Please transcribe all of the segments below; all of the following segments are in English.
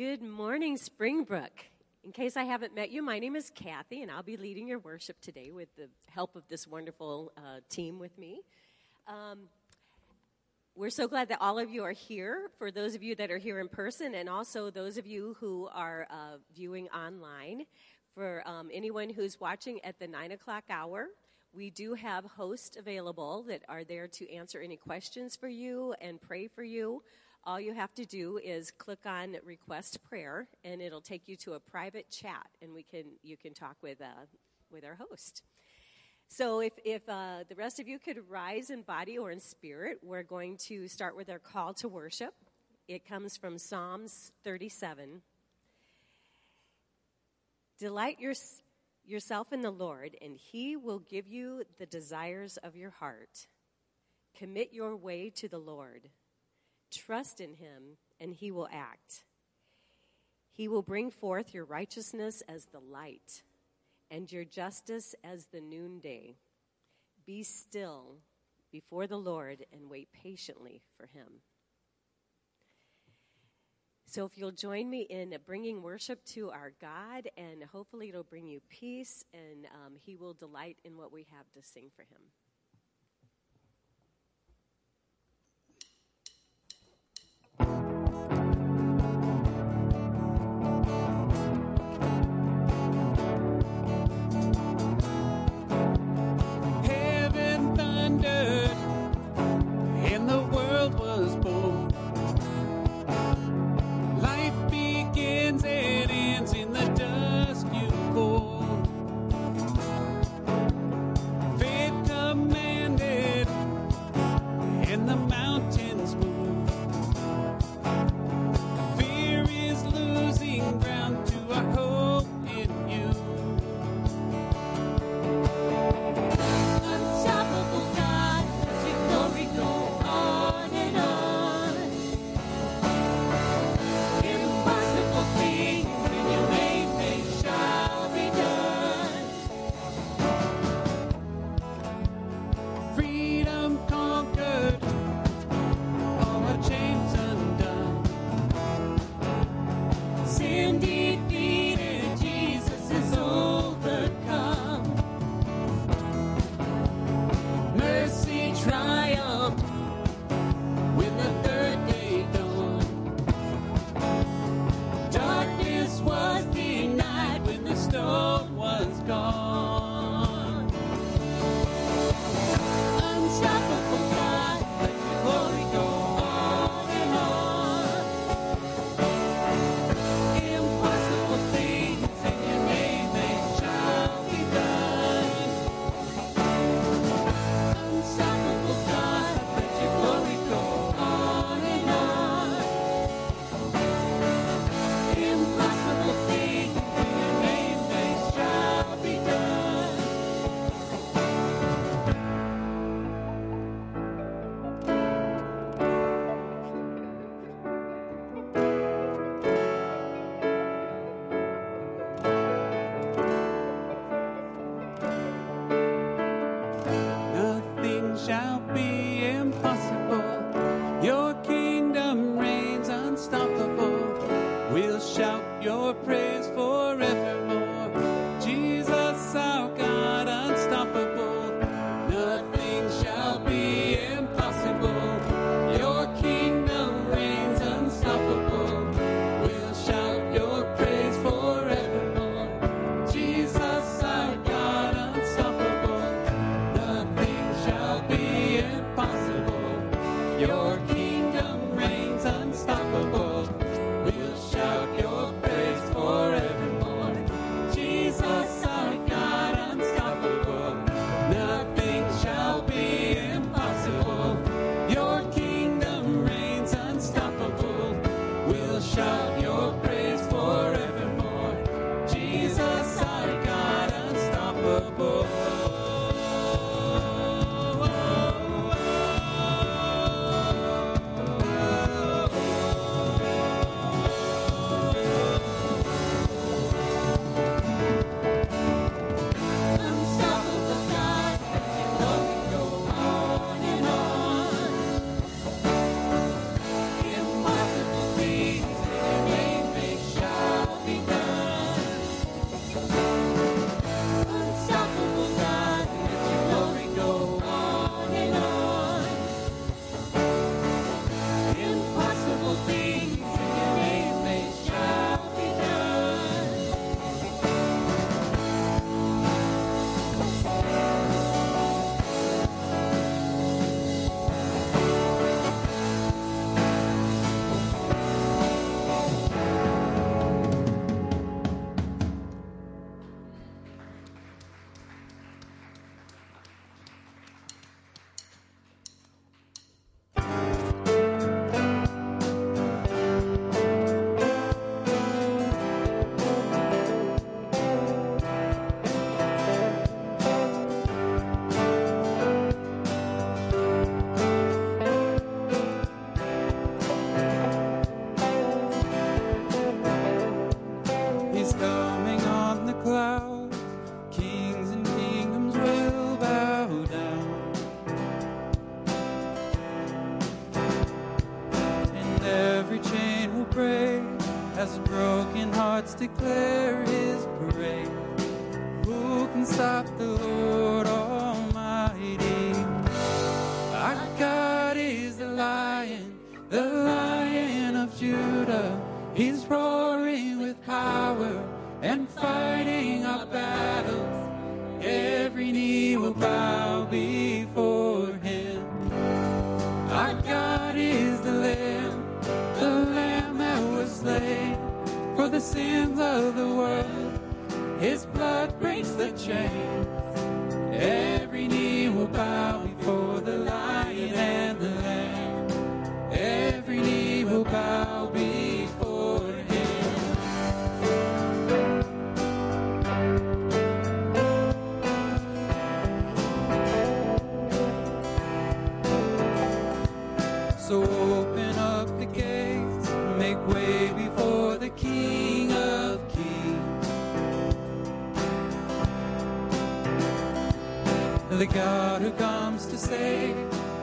Good morning, Springbrook. In case I haven't met you, my name is Kathy, and I'll be leading your worship today with the help of this wonderful uh, team with me. Um, we're so glad that all of you are here, for those of you that are here in person, and also those of you who are uh, viewing online. For um, anyone who's watching at the 9 o'clock hour, we do have hosts available that are there to answer any questions for you and pray for you all you have to do is click on request prayer and it'll take you to a private chat and we can you can talk with uh, with our host. So if, if uh, the rest of you could rise in body or in spirit we're going to start with our call to worship. It comes from psalms 37 delight your, yourself in the lord and he will give you the desires of your heart. Commit your way to the lord Trust in him, and he will act. He will bring forth your righteousness as the light, and your justice as the noonday. Be still before the Lord and wait patiently for him. So, if you'll join me in bringing worship to our God, and hopefully it'll bring you peace, and um, He will delight in what we have to sing for Him.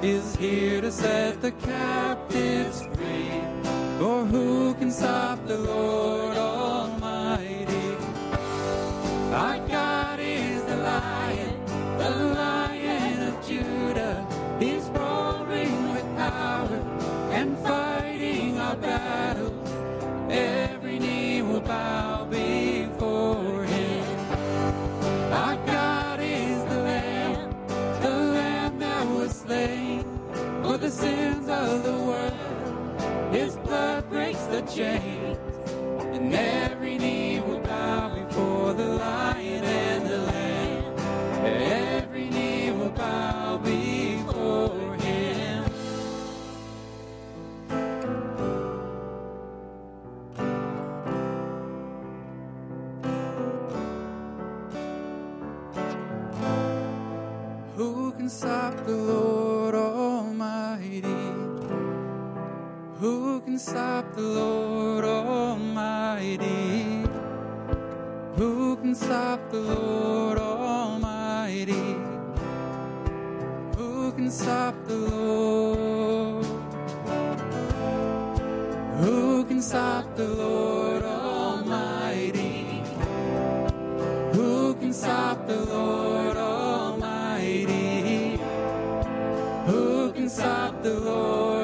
Is here to set the captives free. For who can stop the Lord Almighty? Our God is the lion, the lion of Judah. He's roaring with power and fighting our battles. Sins of the world. His blood breaks the chains, and every knee will bow before the Lion and the Lamb. Every knee will bow before Him. Who can stop the Lord Who can stop the Lord Almighty? Who can stop the Lord Almighty? Who can stop the Lord? Who can stop the Lord Almighty? Who can stop the Lord Almighty? Who can stop the Lord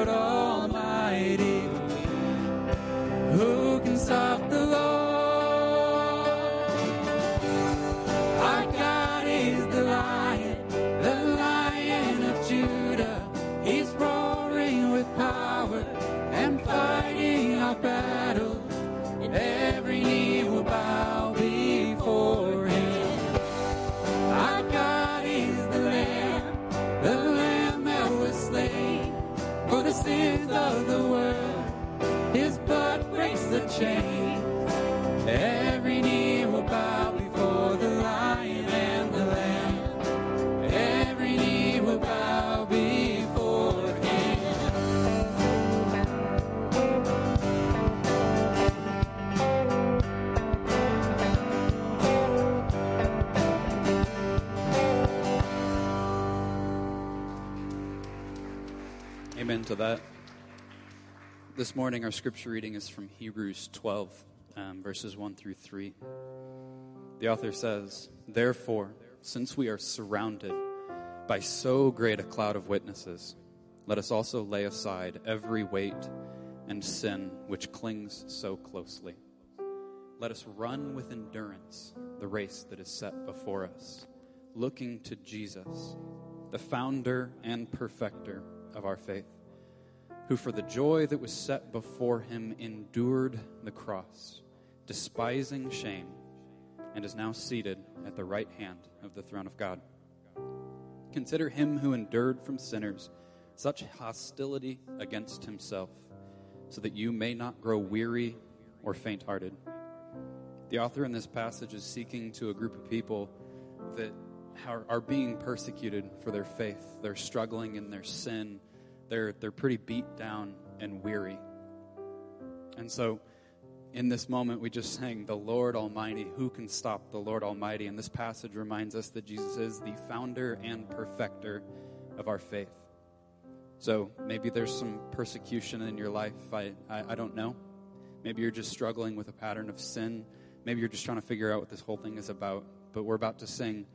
the world. His blood breaks the chains. Every knee will bow before the Lion and the Lamb. Every knee will bow before Him. Amen to that. This morning, our scripture reading is from Hebrews 12, um, verses 1 through 3. The author says, Therefore, since we are surrounded by so great a cloud of witnesses, let us also lay aside every weight and sin which clings so closely. Let us run with endurance the race that is set before us, looking to Jesus, the founder and perfecter of our faith, who for the joy that was set before him endured the cross, despising shame, and is now seated at the right hand of the throne of God. Consider him who endured from sinners such hostility against himself, so that you may not grow weary or faint hearted. The author in this passage is seeking to a group of people that are, being persecuted for their faith. They're struggling in their sin they're, they're pretty beat down and weary. And so in this moment, we just sang, The Lord Almighty, who can stop the Lord Almighty? And this passage reminds us that Jesus is the founder and perfecter of our faith. So maybe there's some persecution in your life. I, I, I don't know. Maybe you're just struggling with a pattern of sin. Maybe you're just trying to figure out what this whole thing is about. But we're about to sing,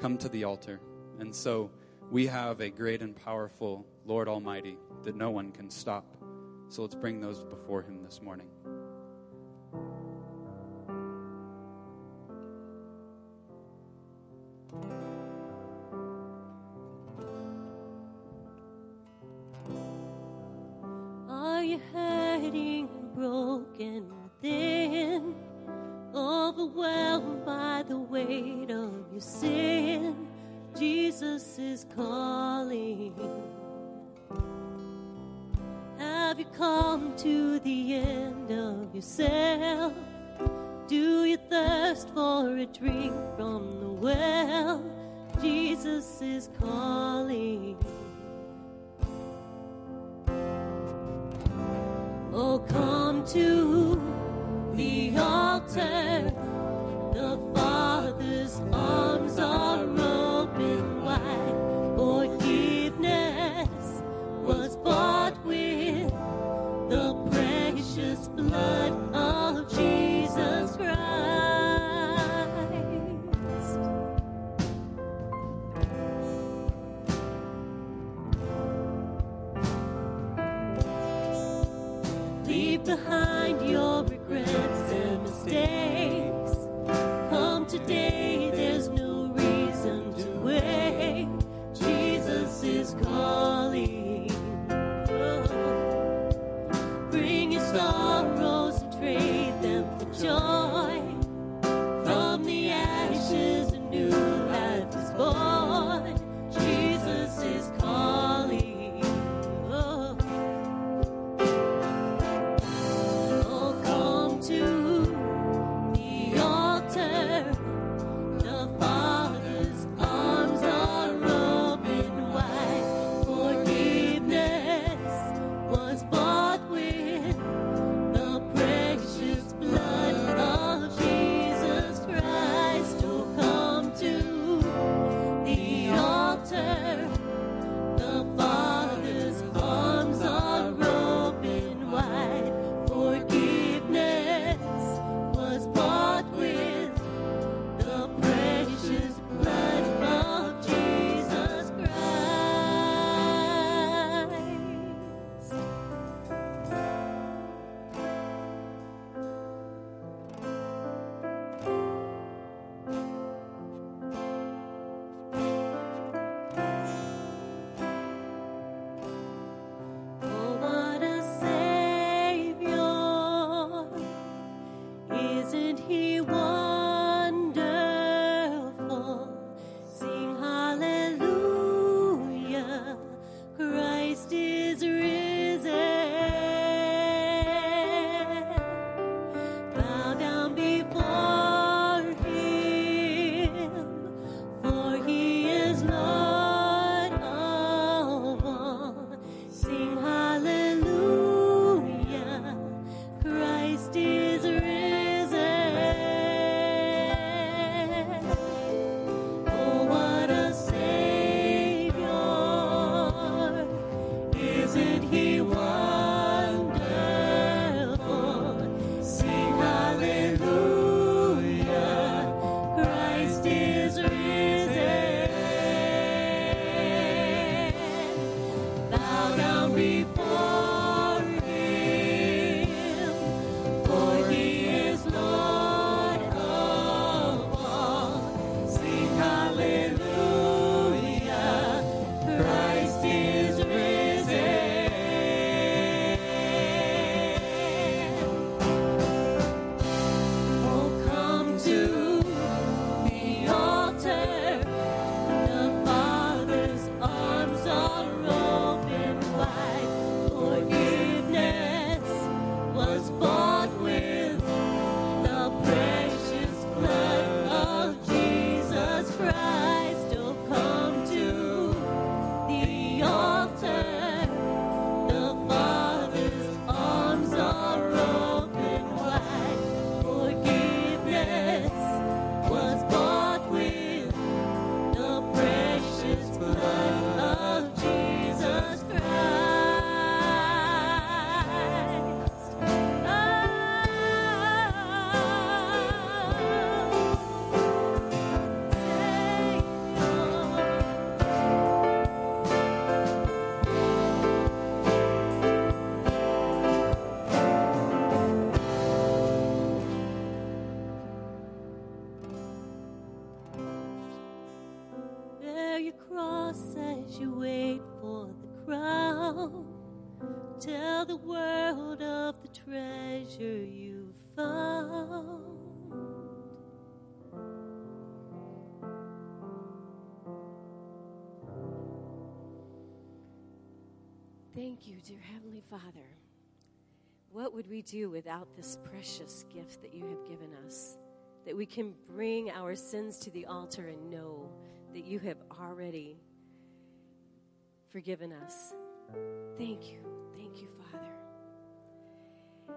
Come to the Altar. And so, we have a great and powerful Lord Almighty that no one can stop. So let's bring those before Him this morning. drink from the well Jesus is calling. Oh, come to the altar. The Father's arms are open wide. Forgiveness was bought with the precious blood Thank you, dear Heavenly Father. What would we do without this precious gift that you have given us? That we can bring our sins to the altar and know that you have already forgiven us. Thank you. Thank you, Father.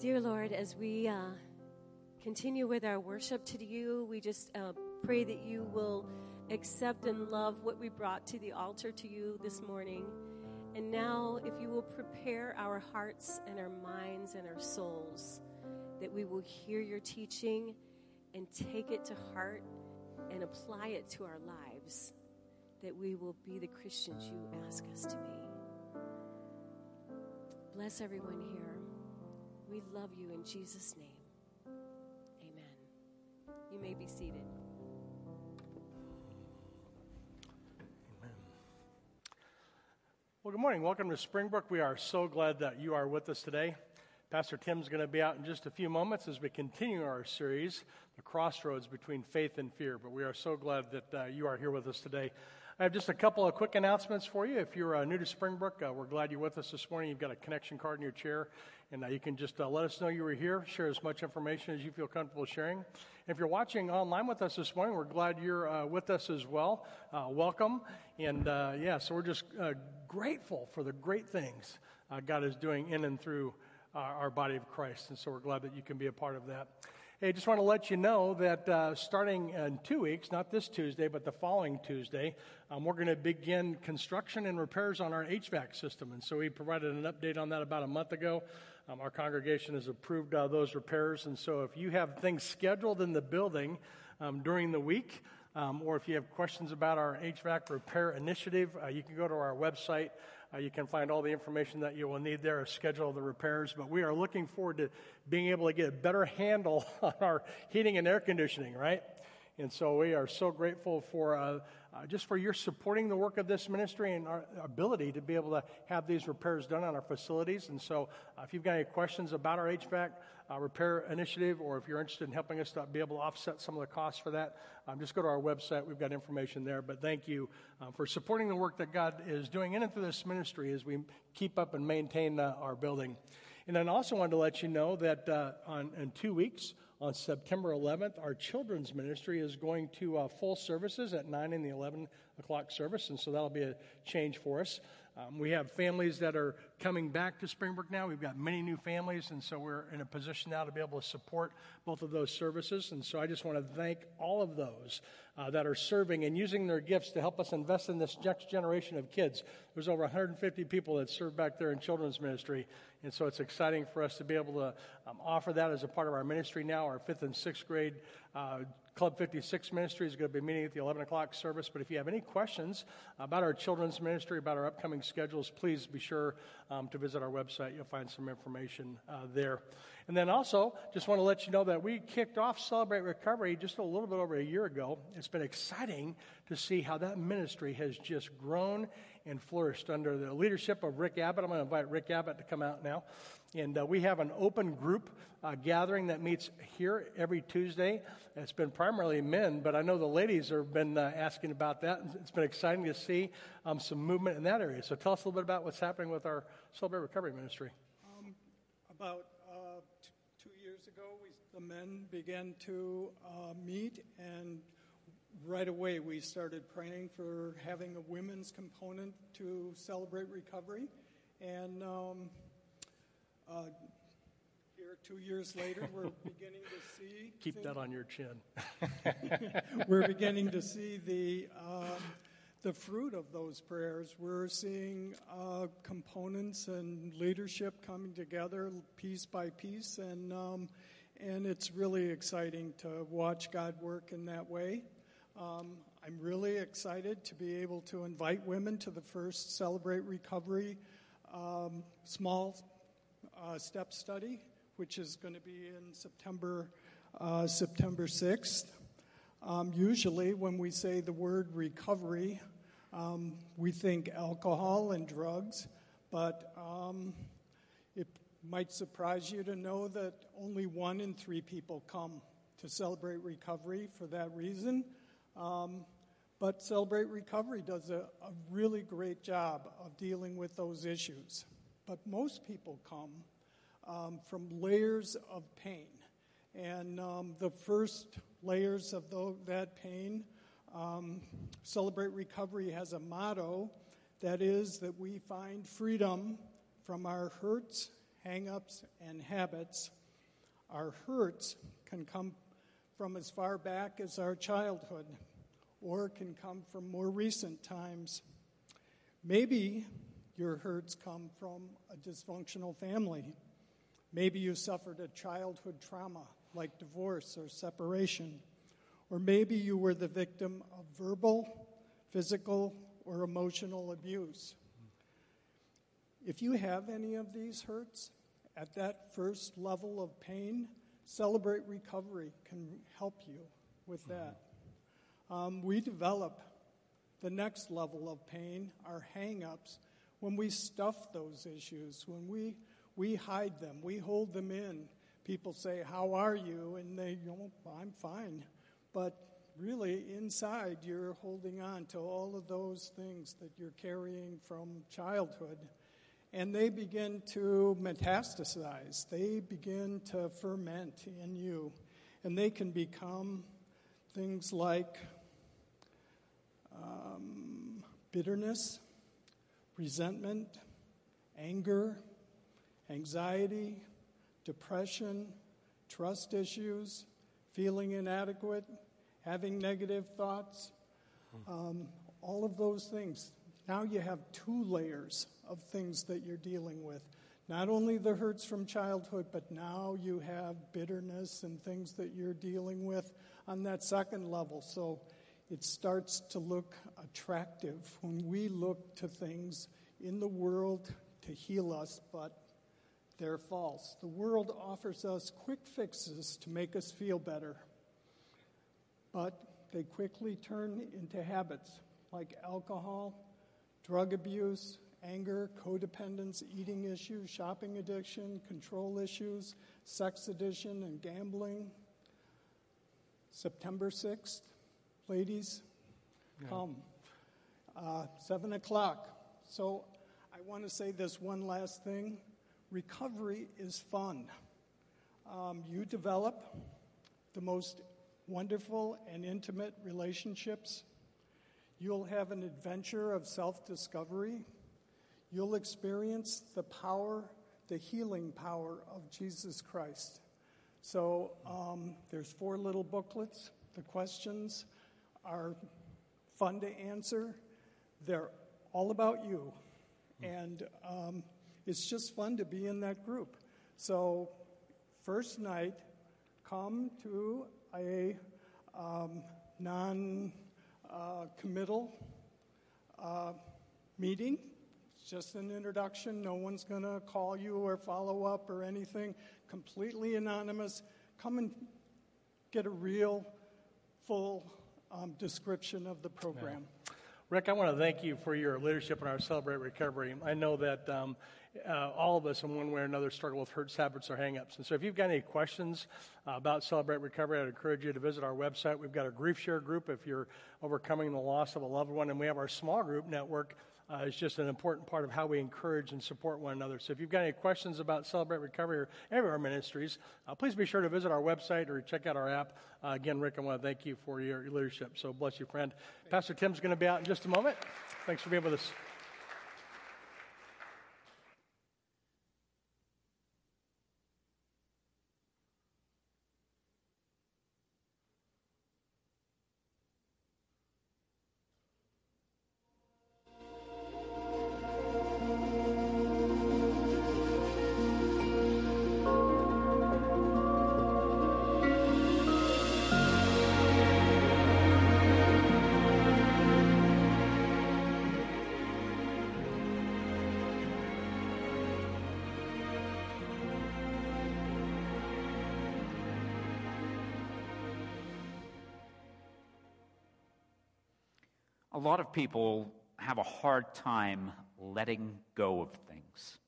Dear Lord, as we uh, continue with our worship to you, we just uh, pray that you will accept and love what we brought to the altar to you this morning. And now, if you will prepare our hearts and our minds and our souls, that we will hear your teaching and take it to heart and apply it to our lives, that we will be the Christians you ask us to be. Bless everyone here. We love you in Jesus' name. Amen. You may be seated. Well, good morning. Welcome to Springbrook. We are so glad that you are with us today. Pastor Tim's going to be out in just a few moments as we continue our series, The Crossroads Between Faith and Fear. But we are so glad that uh, you are here with us today. I have just a couple of quick announcements for you. If you're uh, new to Springbrook, uh, we're glad you're with us this morning. You've got a connection card in your chair, and uh, you can just uh, let us know you were here. Share as much information as you feel comfortable sharing. If you're watching online with us this morning, we're glad you're uh, with us as well. Uh, welcome. And yeah, so we're just grateful for the great things God is doing in and through our body of Christ. And so we're glad that you can be a part of that. Hey, just want to let you know that uh, starting in two weeks, not this Tuesday, but the following Tuesday, um, we're going to begin construction and repairs on our HVAC system. And so we provided an update on that about a month ago. Um, our congregation has approved uh, those repairs. And so if you have things scheduled in the building um, during the week, um, or if you have questions about our HVAC repair initiative, uh, you can go to our website. Uh, you can find all the information that you will need there, a schedule of the repairs. But we are looking forward to being able to get a better handle on our heating and air conditioning, right? And so we are so grateful for uh, uh, just for your supporting the work of this ministry and our ability to be able to have these repairs done on our facilities. And so, uh, if you've got any questions about our HVAC uh, repair initiative, or if you're interested in helping us to be able to offset some of the costs for that, um, just go to our website. We've got information there. But thank you um, for supporting the work that God is doing in and through this ministry as we keep up and maintain uh, our building. And then I also wanted to let you know that uh, on, in two weeks, on September 11th, our children's ministry is going to uh, full services at 9 and the 11 o'clock service, and so that'll be a change for us. Um, we have families that are coming back to Springbrook now. We've got many new families, and so we're in a position now to be able to support both of those services. And so I just want to thank all of those uh, that are serving and using their gifts to help us invest in this next generation of kids. There's over 150 people that serve back there in children's ministry, and so it's exciting for us to be able to um, offer that as a part of our ministry now. Our fifth and sixth grade uh, Club 56 ministry is going to be meeting at the 11 o'clock service. But if you have any questions about our children's ministry, about our upcoming schedules, please be sure um, to visit our website. You'll find some information uh, there. And then also, just want to let you know that we kicked off Celebrate Recovery just a little bit over a year ago. It's been exciting to see how that ministry has just grown and flourished under the leadership of Rick Abbott. I'm going to invite Rick Abbott to come out now. And uh, we have an open group uh, gathering that meets here every Tuesday. It's been primarily men, but I know the ladies have been uh, asking about that. It's been exciting to see um, some movement in that area. So tell us a little bit about what's happening with our Celebrate Recovery Ministry. Um, about uh, t- two years ago, we, the men began to uh, meet, and right away we started praying for having a women's component to celebrate recovery. And um, uh, here, two years later, we're beginning to see. Keep things, that on your chin. we're beginning to see the um, the fruit of those prayers. We're seeing uh, components and leadership coming together piece by piece, and um, and it's really exciting to watch God work in that way. Um, I'm really excited to be able to invite women to the first Celebrate Recovery um, small uh, step study, which is going to be in September, uh, September 6th. Um, usually, when we say the word recovery, Um, we think alcohol and drugs, but um, might surprise you to know that only one in three people come to celebrate recovery for that reason. Um, but Celebrate Recovery does a, a really great job of dealing with those issues. But most people come um, from layers of pain. And um, the first layers of the, that pain, um, Celebrate Recovery has a motto that is that we find freedom from our hurts, hangups, and habits. Our hurts can come from as far back as our childhood or can come from more recent times. Maybe your hurts come from a dysfunctional family. Maybe you suffered a childhood trauma like divorce or separation. Or maybe you were the victim of verbal, physical, or emotional abuse. If you have any of these hurts, at that first level of pain, Celebrate Recovery can help you with that. Um, we develop the next level of pain, our hang ups, when we stuff those issues, when we, we hide them, we hold them in. People say, How are you? And they go, I'm fine. But really, inside, you're holding on to all of those things that you're carrying from childhood. And they begin to metastasize, they begin to ferment in you. And they can become things like um, bitterness, resentment, anger, anxiety, depression, trust issues, feeling inadequate, having negative thoughts, um, all of those things. Now you have two layers of things that you're dealing with. Not only the hurts from childhood, but now you have bitterness and things that you're dealing with on that second level. So it starts to look attractive when we look to things in the world to heal us, but they're false. The world offers us quick fixes to make us feel better, but they quickly turn into habits like alcohol, drug abuse, anger, codependence, eating issues, shopping addiction, control issues, sex addiction, and gambling. September 6th, ladies, come. Uh, 7 o'clock. So I want to say this one last thing recovery is fun. Um, you develop the most wonderful and intimate relationships. You'll have an adventure of self discovery. You'll experience the power, the healing power of Jesus Christ. So um, there's four little booklets. The questions are fun to answer. They're all about you. And um, it's just fun to be in that group. So, first night, come to a um, non uh, committal uh, meeting. It's just an introduction. No one's going to call you or follow up or anything. Completely anonymous. Come and get a real, full um, description of the program. Yeah. Rick, I want to thank you for your leadership in our Celebrate Recovery. I know that um, uh, all of us, in one way or another, struggle with hurts, habits, or hangups. And so, if you've got any questions uh, about Celebrate Recovery, I'd encourage you to visit our website. We've got a grief share group if you're overcoming the loss of a loved one, and we have our small group network uh, is just an important part of how we encourage and support one another. So if you've got any questions about Celebrate Recovery or any of our ministries, uh, please be sure to visit our website or check out our app. Uh, again, Rick, I want to thank you for your leadership. So bless you, friend. Pastor Tim's going to be out in just a moment. Thanks for being with us. Lot of people have a hard time letting go of things.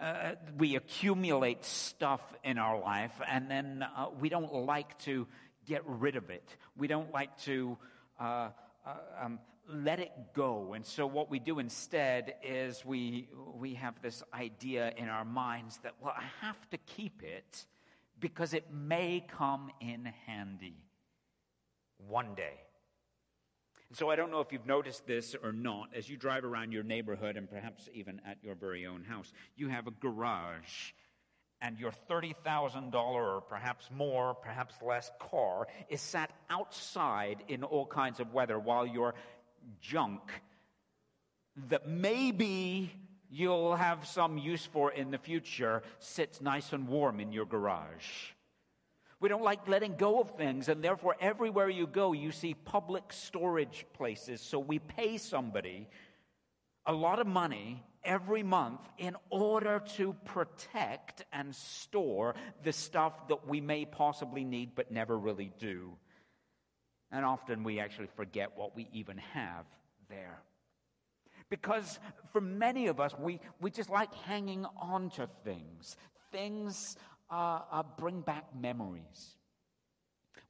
Uh, we accumulate stuff in our life and then uh, we don't like to get rid of it. We don't like to uh, uh um, let it go. And so what we do instead is we, we have this idea in our minds that, well, I have to keep it because it may come in handy one day. So I don't know if you've noticed this or not. As you drive around your neighborhood and perhaps even at your very own house, you have a garage and your $30,000 or perhaps more, perhaps less car is sat outside in all kinds of weather while your junk that maybe you'll have some use for in the future sits nice and warm in your garage. We don't like letting go of things, and therefore, everywhere you go, you see public storage places. So we pay somebody a lot of money every month in order to protect and store the stuff that we may possibly need but never really do. And often we actually forget what we even have there. Because for many of us, we, we just like hanging on to things. Things uh, uh, bring back memories.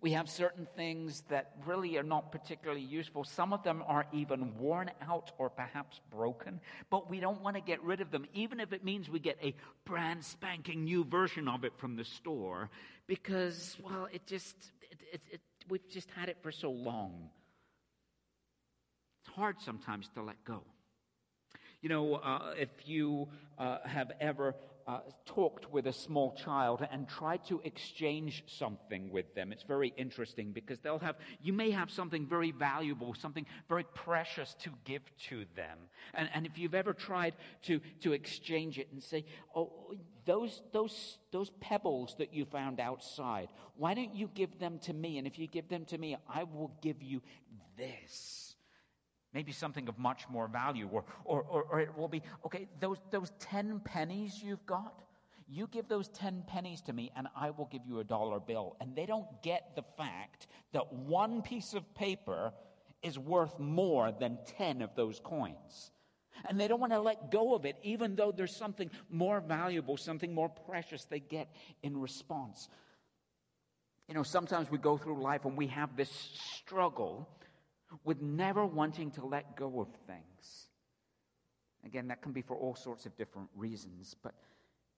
We have certain things that really are not particularly useful. Some of them are even worn out or perhaps broken, but we don't want to get rid of them, even if it means we get a brand spanking new version of it from the store, because, well, it just, it, it, it, we've just had it for so long. It's hard sometimes to let go. You know, uh, if you uh, have ever uh, talked with a small child and tried to exchange something with them. It's very interesting because they'll have, you may have something very valuable, something very precious to give to them. And, and if you've ever tried to, to exchange it and say, oh, those, those, those pebbles that you found outside, why don't you give them to me? And if you give them to me, I will give you this maybe something of much more value. Or, or, or, or, it will be, okay, those, those 10 pennies you've got, you give those 10 pennies to me and I will give you a dollar bill. And they don't get the fact that one piece of paper is worth more than 10 of those coins. And they don't want to let go of it, even though there's something more valuable, something more precious they get in response. You know, sometimes we go through life and we have this struggle with never wanting to let go of things. Again, that can be for all sorts of different reasons, but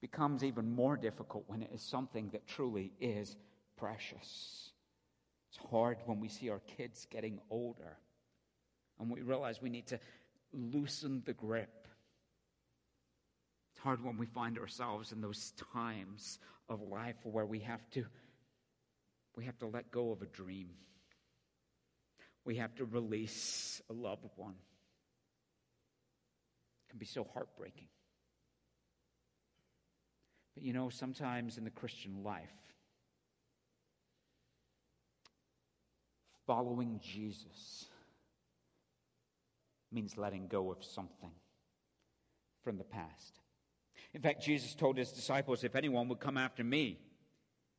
becomes even more difficult when it is something that truly is precious. It's hard when we see our kids getting older and we realize we need to loosen the grip. It's hard when we find ourselves in those times of life where we have to we have to let go of a dream we have to release a loved one. It can be so heartbreaking. But you know, sometimes in the Christian life, following Jesus means letting go of something from the past. In fact, Jesus told his disciples, If anyone would come after me,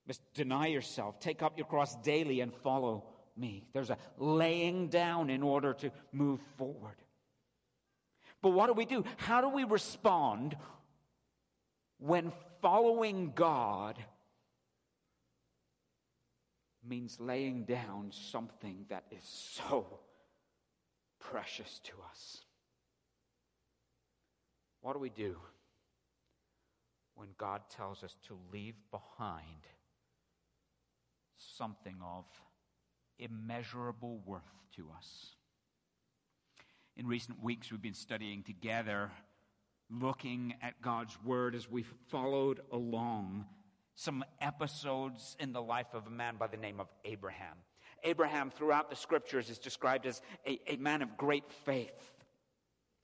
must deny yourself, take up your cross daily, and follow me. There's a laying down in order to move forward. But what do we do? How do we respond when following God means laying down something that is so precious to us? What do we do when God tells us to leave behind something of immeasurable worth to us. In recent weeks, we've been studying together, looking at God's Word as we've followed along some episodes in the life of a man by the name of Abraham. Abraham, throughout the scriptures, is described as a, a man of great faith.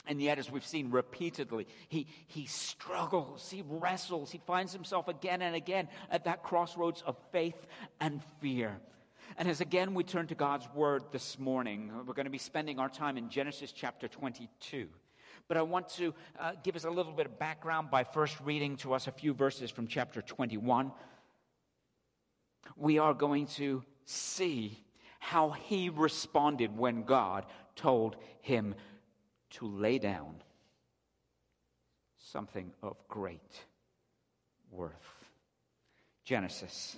And yet, as we've seen repeatedly, he, he struggles, he wrestles, he finds himself again and again at that crossroads of faith and fear. And as again we turn to God's Word this morning, we're going to be spending our time in Genesis chapter 22. But I want to uh, give us a little bit of background by first reading to us a few verses from chapter 21. We are going to see how he responded when God told him to lay down something of great worth. Genesis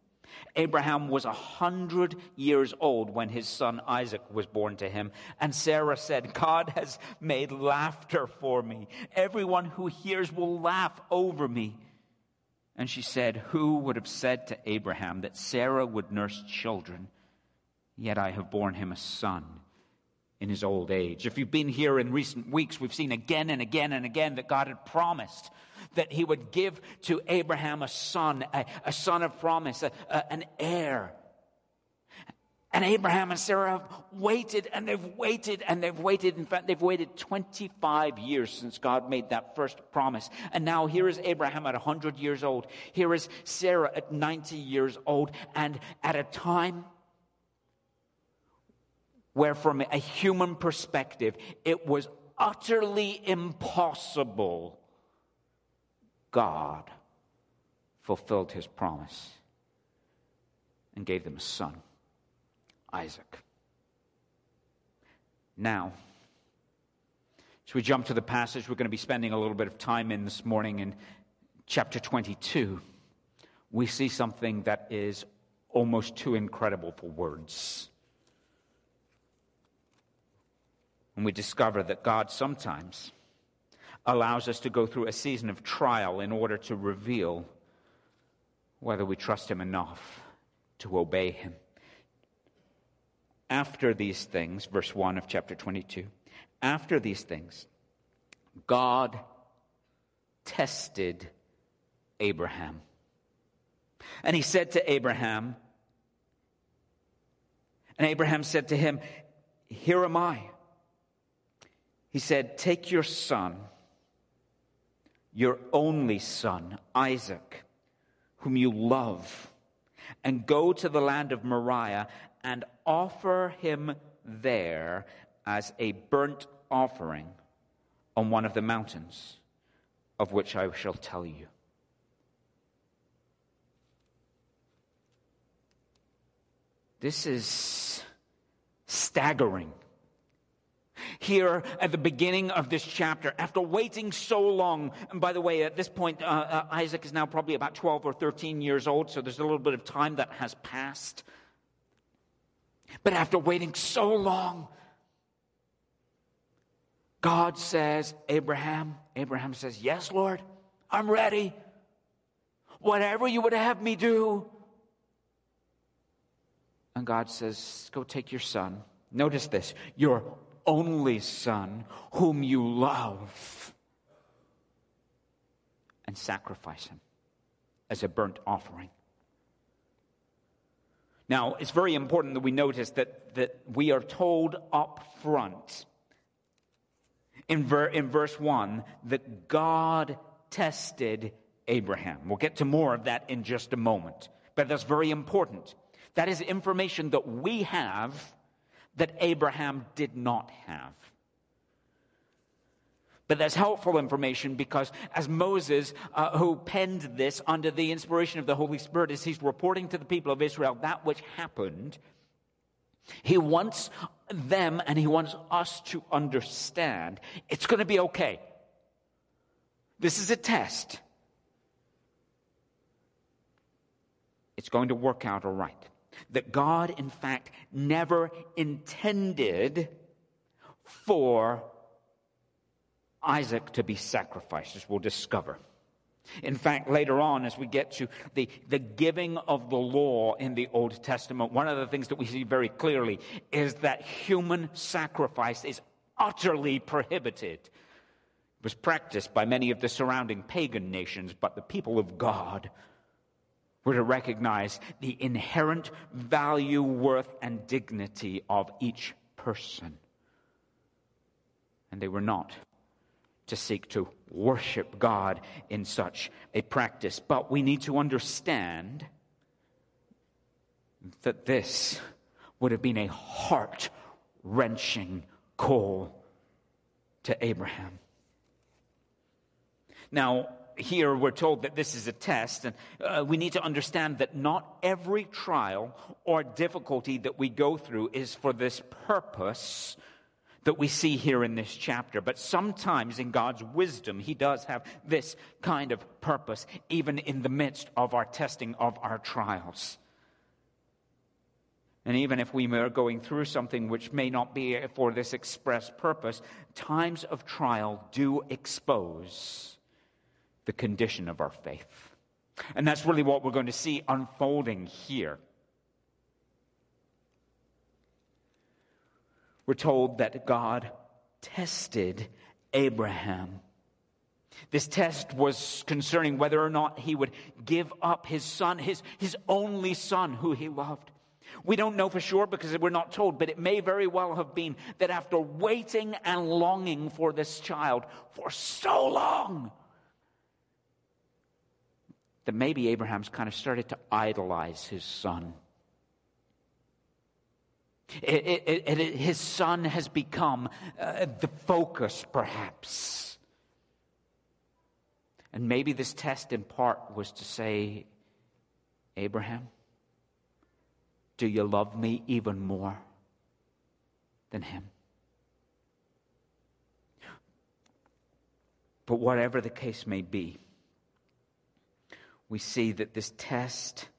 Abraham was a hundred years old when his son Isaac was born to him. And Sarah said, God has made laughter for me. Everyone who hears will laugh over me. And she said, Who would have said to Abraham that Sarah would nurse children? Yet I have borne him a son in his old age. If you've been here in recent weeks, we've seen again and again and again that God had promised that he would give to Abraham a son, a, a son of promise, a, a, an heir. And Abraham and Sarah have waited and they've waited and they've waited. In fact, they've waited 25 years since God made that first promise. And now here is Abraham at 100 years old. Here is Sarah at 90 years old. And at a time where, from a human perspective, it was utterly impossible, God fulfilled his promise and gave them a son, Isaac. Now, as we jump to the passage we're going to be spending a little bit of time in this morning in chapter 22, we see something that is almost too incredible for words. And we discover that God sometimes allows us to go through a season of trial in order to reveal whether we trust Him enough to obey Him. After these things, verse 1 of chapter 22, after these things, God tested Abraham. And he said to Abraham, and Abraham said to him, Here am I. He said, Take your son, your only son, Isaac, whom you love, and go to the land of Moriah and offer him there as a burnt offering on one of the mountains of which I shall tell you. This is staggering here at the beginning of this chapter. After waiting so long, and by the way, at this point, uh, uh, Isaac is now probably about 12 or 13 years old, so there's a little bit of time that has passed. But after waiting so long, God says, Abraham, Abraham says, Yes, Lord, I'm ready. Whatever you would have me do. And God says, Go take your son. Notice this your only Son, whom you love, and sacrifice him as a burnt offering. Now, it's very important that we notice that, that we are told up front in, ver, in verse 1 that God tested Abraham. We'll get to more of that in just a moment, but that's very important. That is information that we have that Abraham did not have. But that's helpful information because as Moses, uh, who penned this under the inspiration of the Holy Spirit, as he's reporting to the people of Israel that which happened, he wants them and he wants us to understand it's going to be okay. This is a test. It's going to work out all right that God, in fact, never intended for Isaac to be sacrificed, as we'll discover. In fact, later on, as we get to the, the giving of the law in the Old Testament, one of the things that we see very clearly is that human sacrifice is utterly prohibited. It was practiced by many of the surrounding pagan nations, but the people of God we're to recognize the inherent value, worth, and dignity of each person. And they were not to seek to worship God in such a practice. But we need to understand that this would have been a heart wrenching call to Abraham. Now, here we're told that this is a test, and uh, we need to understand that not every trial or difficulty that we go through is for this purpose that we see here in this chapter. But sometimes in God's wisdom, He does have this kind of purpose, even in the midst of our testing of our trials. And even if we are going through something which may not be for this express purpose, times of trial do expose the condition of our faith. And that's really what we're going to see unfolding here. We're told that God tested Abraham. This test was concerning whether or not he would give up his son, his, his only son who he loved. We don't know for sure because we're not told, but it may very well have been that after waiting and longing for this child for so long, that maybe Abraham's kind of started to idolize his son. It, it, it, his son has become uh, the focus, perhaps. And maybe this test, in part, was to say, Abraham, do you love me even more than him? But whatever the case may be, we see that this test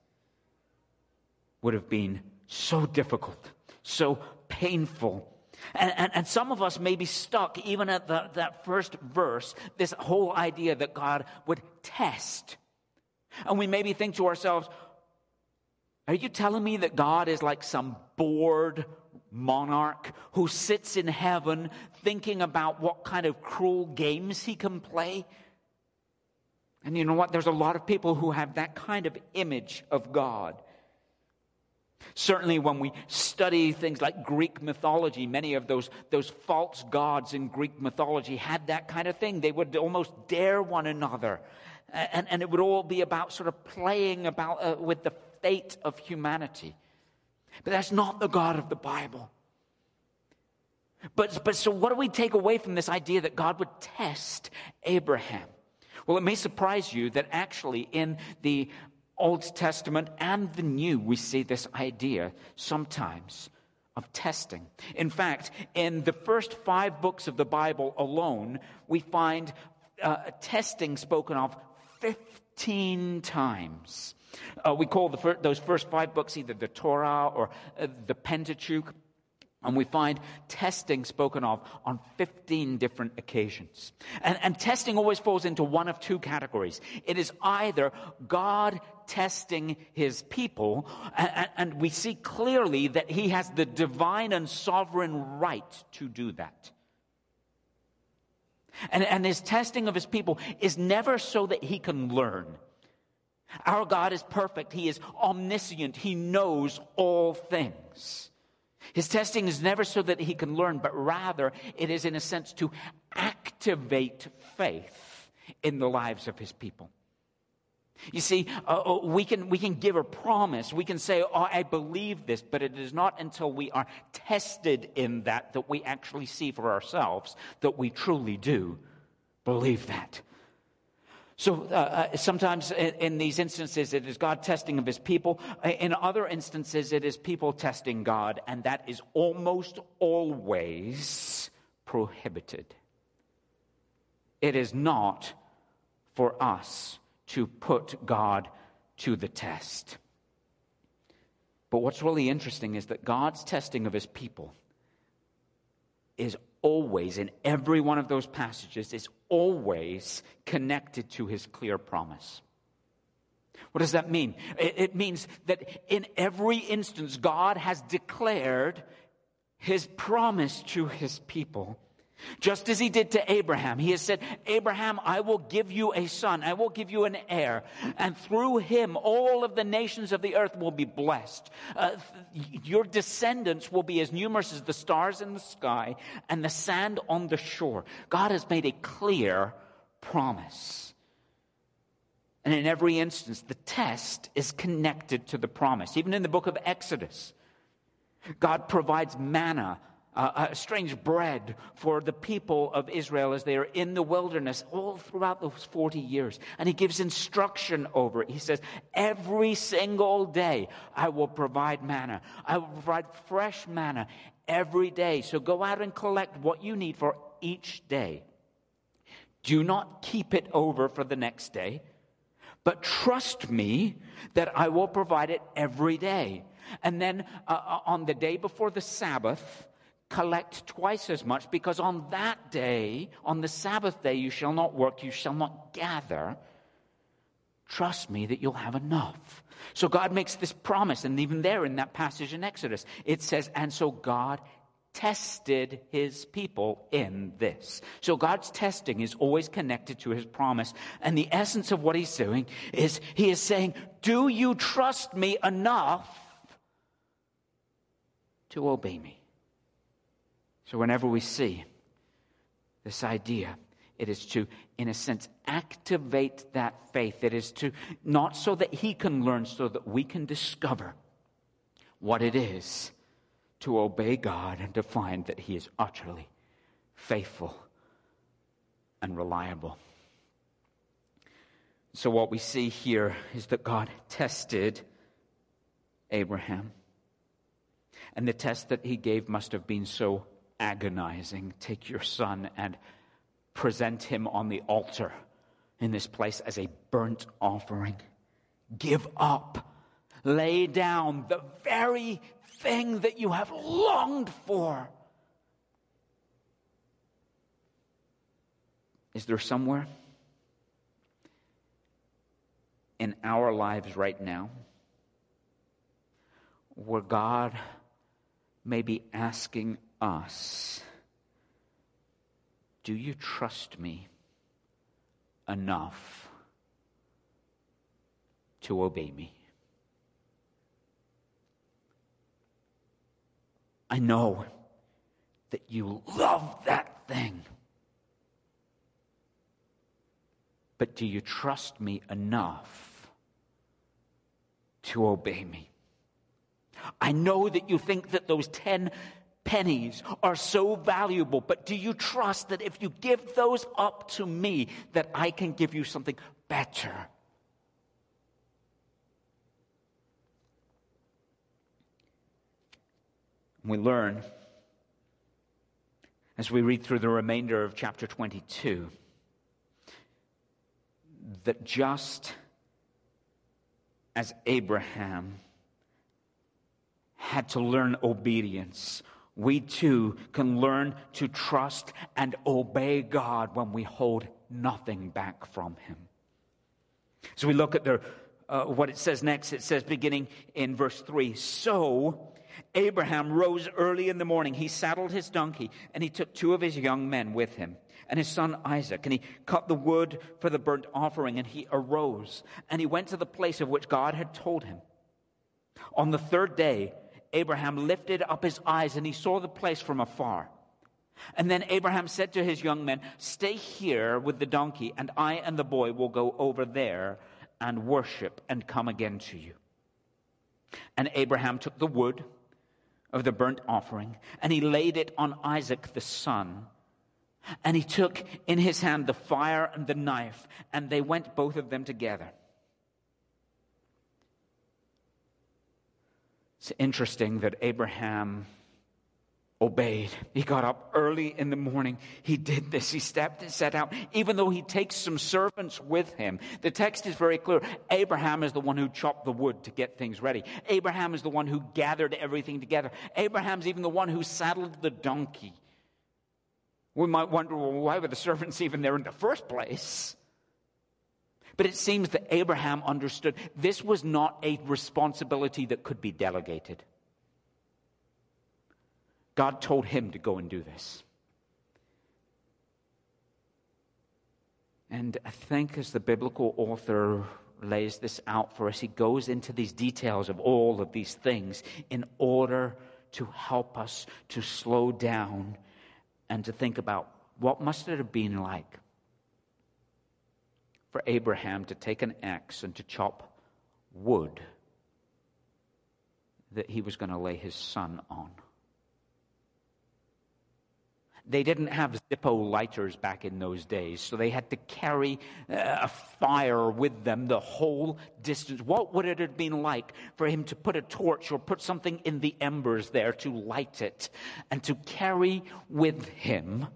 would have been so difficult, so painful. And, and, and, some of us may be stuck even at the, that first verse, this whole idea that God would test. And we maybe think to ourselves, are you telling me that God is like some bored monarch who sits in heaven thinking about what kind of cruel games he can play? And you know what? There's a lot of people who have that kind of image of God. Certainly, when we study things like Greek mythology, many of those, those false gods in Greek mythology had that kind of thing. They would almost dare one another. And, and it would all be about sort of playing about uh, with the fate of humanity. But that's not the God of the Bible. But, but so, what do we take away from this idea that God would test Abraham? Well, it may surprise you that actually in the Old Testament and the New, we see this idea sometimes of testing. In fact, in the first five books of the Bible alone, we find uh, testing spoken of 15 times. Uh, we call fir- those first five books either the Torah or uh, the Pentateuch. And we find testing spoken of on 15 different occasions. And, and, testing always falls into one of two categories. It is either God testing his people, and, and we see clearly that he has the divine and sovereign right to do that. And, and his testing of his people is never so that he can learn. Our God is perfect. He is omniscient. He knows all things. His testing is never so that he can learn, but rather it is, in a sense, to activate faith in the lives of his people. You see, uh, uh, we, can, we can give a promise. We can say, Oh, I believe this, but it is not until we are tested in that that we actually see for ourselves that we truly do believe that. So uh, uh, sometimes in, in, these instances, it is God testing of his people. In other instances, it is people testing God, and that is almost always prohibited. It is not for us to put God to the test. But what's really interesting is that God's testing of his people is always, in every one of those passages, is always connected to his clear promise. What does that mean? It, means that in every instance, God has declared his promise to his people. Just as he did to Abraham, he has said, Abraham, I will give you a son, I will give you an heir, and through him all of the nations of the earth will be blessed. Uh, your descendants will be as numerous as the stars in the sky and the sand on the shore. God has made a clear promise. And in every instance, the test is connected to the promise. Even in the book of Exodus, God provides manna uh, uh, strange bread for the people of Israel as they are in the wilderness all throughout those 40 years. And he gives instruction over it. He says, Every single day I will provide manna. I will provide fresh manna every day. So go out and collect what you need for each day. Do not keep it over for the next day, but trust me that I will provide it every day. And then uh, uh on the day before the Sabbath, collect twice as much, because on that day, on the Sabbath day, you shall not work, you shall not gather. Trust me that you'll have enough. So God makes this promise, and even there in that passage in Exodus, it says, And so God tested his people in this. So God's testing is always connected to his promise. And the essence of what he's doing is he is saying, Do you trust me enough to obey me? So, whenever we see this idea, it is to, in a sense, activate that faith. It is to, not so that he can learn, so that we can discover what it is to obey God and to find that he is utterly faithful and reliable. So, what we see here is that God tested Abraham. And the test that he gave must have been so agonizing. Take your son and present him on the altar in this place as a burnt offering. Give up. Lay down the very thing that you have longed for. Is there somewhere in our lives right now where God may be asking us Do you trust me enough to obey me? I know that you love that thing. But do you trust me enough to obey me? I know that you think that those 10 pennies are so valuable, but do you trust that if you give those up to me, that I can give you something better? We learn as we read through the remainder of chapter 22 that just as Abraham had to learn obedience we too can learn to trust and obey God when we hold nothing back from Him. So we look at the, uh, what it says next. It says, beginning in verse 3 So Abraham rose early in the morning. He saddled his donkey, and he took two of his young men with him and his son Isaac, and he cut the wood for the burnt offering, and he arose, and he went to the place of which God had told him. On the third day, Abraham lifted up his eyes and he saw the place from afar. And then Abraham said to his young men, Stay here with the donkey, and I and the boy will go over there and worship and come again to you. And Abraham took the wood of the burnt offering and he laid it on Isaac the son. And he took in his hand the fire and the knife, and they went both of them together. It's interesting that Abraham obeyed. He got up early in the morning. He did this. He stepped and set out, even though he takes some servants with him. The text is very clear. Abraham is the one who chopped the wood to get things ready. Abraham is the one who gathered everything together. Abraham's even the one who saddled the donkey. We might wonder, well, why were the servants even there in the first place? But it seems that Abraham understood this was not a responsibility that could be delegated. God told him to go and do this. And I think as the biblical author lays this out for us, he goes into these details of all of these things in order to help us to slow down and to think about what must it have been like for Abraham to take an axe and to chop wood that he was going to lay his son on. They didn't have Zippo lighters back in those days, so they had to carry uh, a fire with them the whole distance. What would it have been like for him to put a torch or put something in the embers there to light it and to carry with him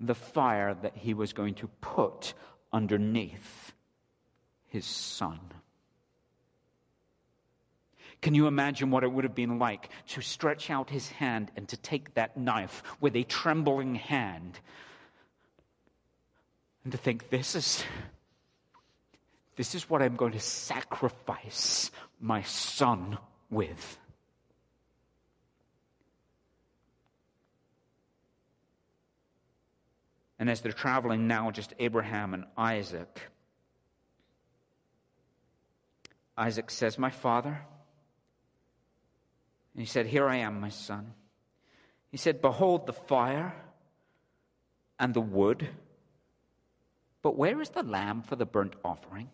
the fire that he was going to put underneath his son? Can you imagine what it would have been like to stretch out his hand and to take that knife with a trembling hand and to think, this is, this is what I'm going to sacrifice my son with? And as they're traveling now, just Abraham and Isaac, Isaac says, My father, and he said, Here I am, my son. He said, Behold the fire and the wood, but where is the lamb for the burnt offering?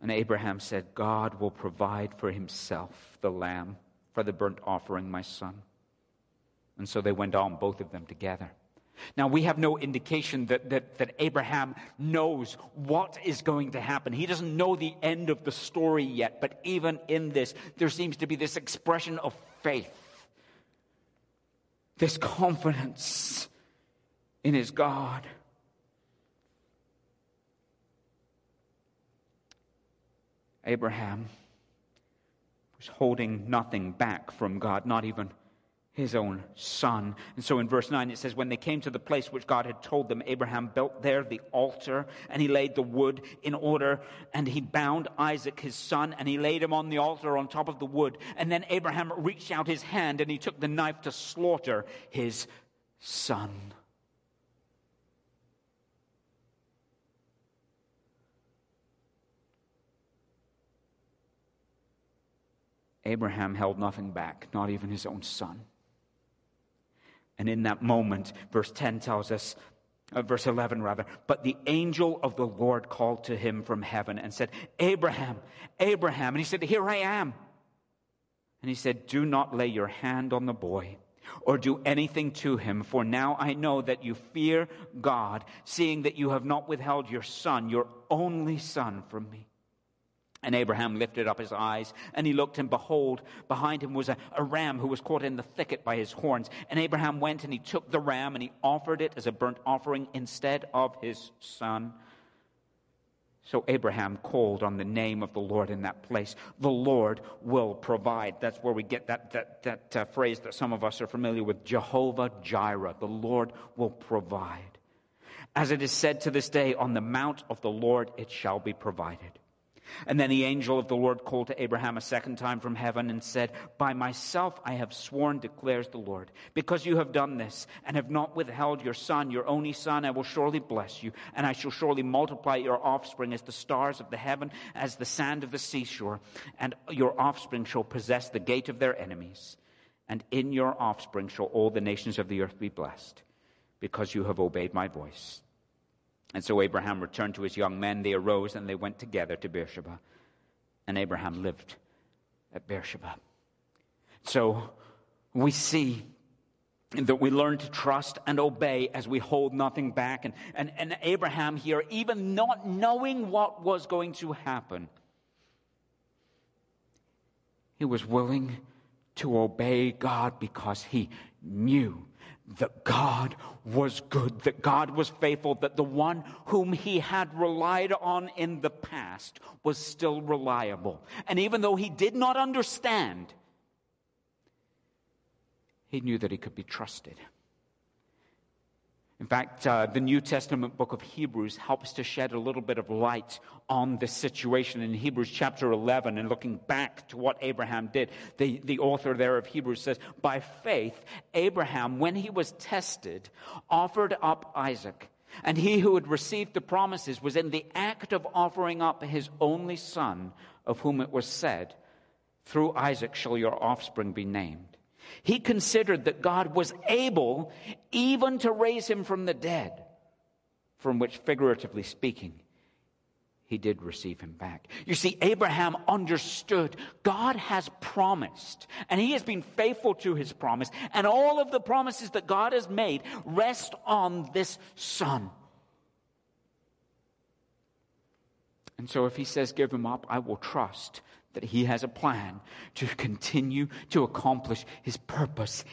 And Abraham said, God will provide for himself the lamb for the burnt offering, my son. And so they went on, both of them together. Now, we have no indication that, that, that, Abraham knows what is going to happen. He doesn't know the end of the story yet, but even in this, there seems to be this expression of faith, this confidence in his God. Abraham was holding nothing back from God, not even his own son. And so in verse 9 it says, When they came to the place which God had told them, Abraham built there the altar, and he laid the wood in order, and he bound Isaac his son, and he laid him on the altar on top of the wood. And then Abraham reached out his hand, and he took the knife to slaughter his son. Abraham held nothing back, not even his own son. And in that moment, verse 10 tells us, uh, verse 11 rather, but the angel of the Lord called to him from heaven and said, Abraham, Abraham. And he said, Here I am. And he said, Do not lay your hand on the boy or do anything to him, for now I know that you fear God, seeing that you have not withheld your son, your only son, from me. And Abraham lifted up his eyes, and he looked, and behold, behind him was a, a, ram who was caught in the thicket by his horns. And Abraham went and he took the ram, and he offered it as a burnt offering instead of his son. So Abraham called on the name of the Lord in that place. The Lord will provide. That's where we get that, that, that uh, phrase that some of us are familiar with Jehovah Jireh. The Lord will provide. As it is said to this day, on the mount of the Lord it shall be provided. And then the angel of the Lord called to Abraham a second time from heaven and said, By myself I have sworn, declares the Lord, because you have done this and have not withheld your son, your only son, I will surely bless you, and I shall surely multiply your offspring as the stars of the heaven, as the sand of the seashore, and your offspring shall possess the gate of their enemies. And in your offspring shall all the nations of the earth be blessed, because you have obeyed my voice. And so Abraham returned to his young men. They arose and they went together to Beersheba. And Abraham lived at Beersheba. So we see that we learn to trust and obey as we hold nothing back. And, and, and Abraham here, even not knowing what was going to happen, he was willing to obey God because he knew that God was good, that God was faithful, that the one whom he had relied on in the past was still reliable. And even though he did not understand, he knew that he could be trusted. In fact, uh, the New Testament book of Hebrews helps to shed a little bit of light on this situation. In Hebrews chapter 11, and looking back to what Abraham did, the, the author there of Hebrews says, By faith, Abraham, when he was tested, offered up Isaac. And he who had received the promises was in the act of offering up his only son, of whom it was said, Through Isaac shall your offspring be named. He considered that God was able even to raise him from the dead, from which, figuratively speaking, he did receive him back. You see, Abraham understood God has promised, and he has been faithful to his promise, and all of the promises that God has made rest on this son. And so if he says, Give him up, I will trust that he has a plan to continue to accomplish his purpose,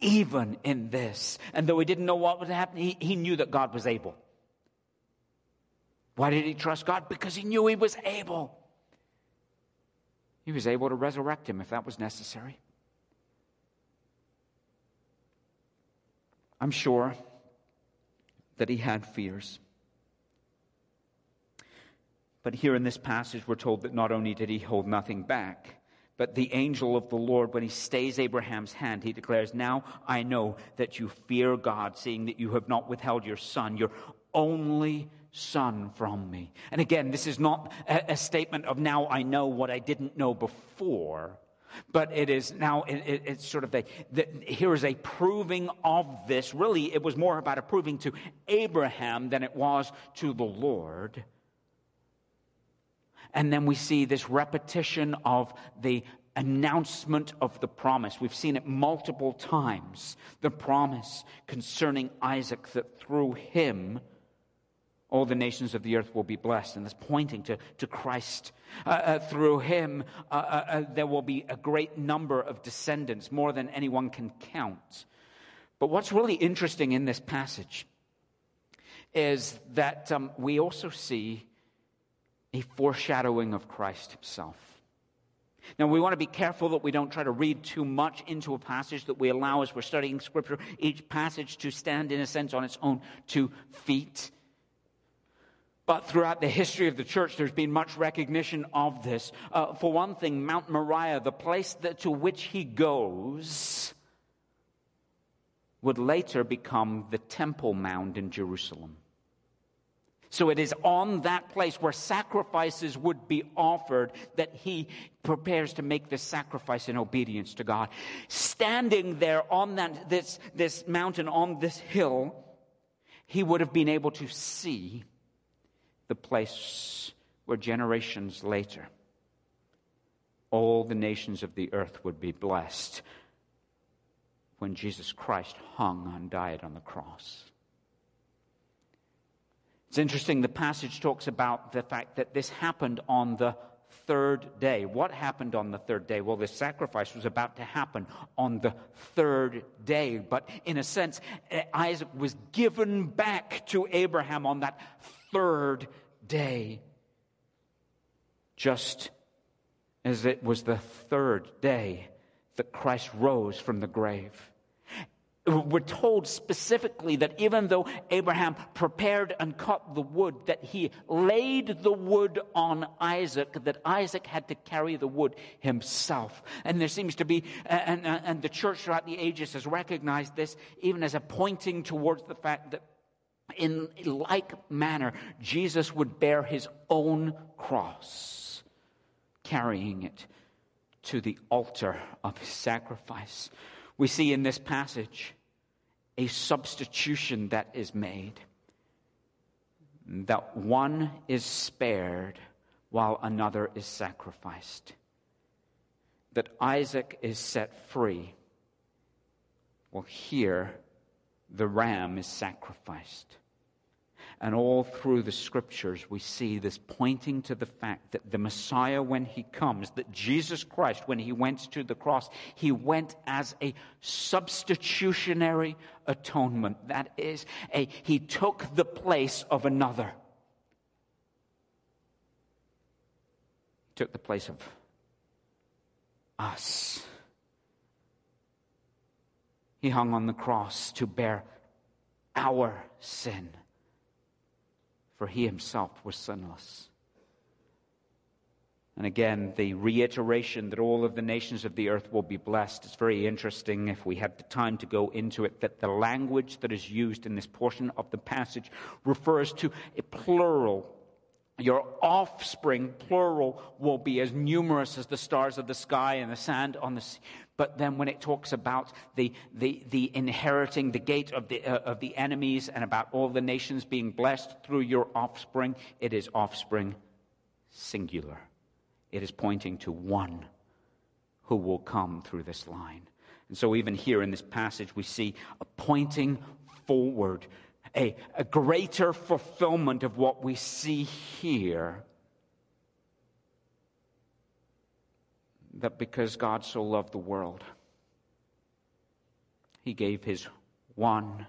even in this. And though he didn't know what would happen, he, he knew that God was able. Why did he trust God? Because he knew he was able. He was able to resurrect him if that was necessary. I'm sure that he had fears. But here in this passage, we're told that not only did he hold nothing back, but the angel of the Lord, when he stays Abraham's hand, he declares, Now I know that you fear God, seeing that you have not withheld your son, your only son, from me. And again, this is not a, a statement of now I know what I didn't know before. But it is now, it, it, it's sort of a, the, here is a proving of this. Really, it was more about a proving to Abraham than it was to the Lord. And then we see this repetition of the announcement of the promise. We've seen it multiple times. The promise concerning Isaac that through him, all the nations of the earth will be blessed. And that's pointing to, to Christ. Uh, uh, through him, uh, uh, uh there will be a great number of descendants, more than anyone can count. But what's really interesting in this passage is that um, we also see a foreshadowing of Christ himself. Now, we want to be careful that we don't try to read too much into a passage, that we allow, as we're studying Scripture, each passage to stand, in a sense, on its own two feet. But throughout the history of the church, there's been much recognition of this. Uh, for one thing, Mount Moriah, the place that, to which he goes, would later become the Temple Mount in Jerusalem. So it is on that place where sacrifices would be offered that he prepares to make this sacrifice in obedience to God. Standing there on that, this, this mountain, on this hill, he would have been able to see the place where generations later all the nations of the earth would be blessed when Jesus Christ hung and died on the cross. It's interesting, the passage talks about the fact that this happened on the third day. What happened on the third day? Well, this sacrifice was about to happen on the third day. But in a sense, eh, Isaac was given back to Abraham on that third day. Just as it was the third day that Christ rose from the grave we're told specifically that even though Abraham prepared and cut the wood, that he laid the wood on Isaac, that Isaac had to carry the wood himself. And there seems to be, and, and the church throughout the ages has recognized this even as a pointing towards the fact that in like manner, Jesus would bear his own cross, carrying it to the altar of his sacrifice we see in this passage a substitution that is made. That one is spared while another is sacrificed. That Isaac is set free. Well, here, the ram is sacrificed. And all through the scriptures, we see this pointing to the fact that the Messiah, when he comes, that Jesus Christ, when he went to the cross, he went as a substitutionary atonement. That is, a, he took the place of another. He took the place of us. He hung on the cross to bear our sin, for he himself was sinless. And again, the reiteration that all of the nations of the earth will be blessed is very interesting if we had the time to go into it. That the language that is used in this portion of the passage refers to a plural. Your offspring, plural, will be as numerous as the stars of the sky and the sand on the sea. But then when it talks about the, the, the inheriting the gate of the, uh, of the enemies and about all the nations being blessed through your offspring, it is offspring singular. It is pointing to one who will come through this line. And so, even here in this passage, we see a pointing forward, a, a greater fulfillment of what we see here. That because God so loved the world, he gave his one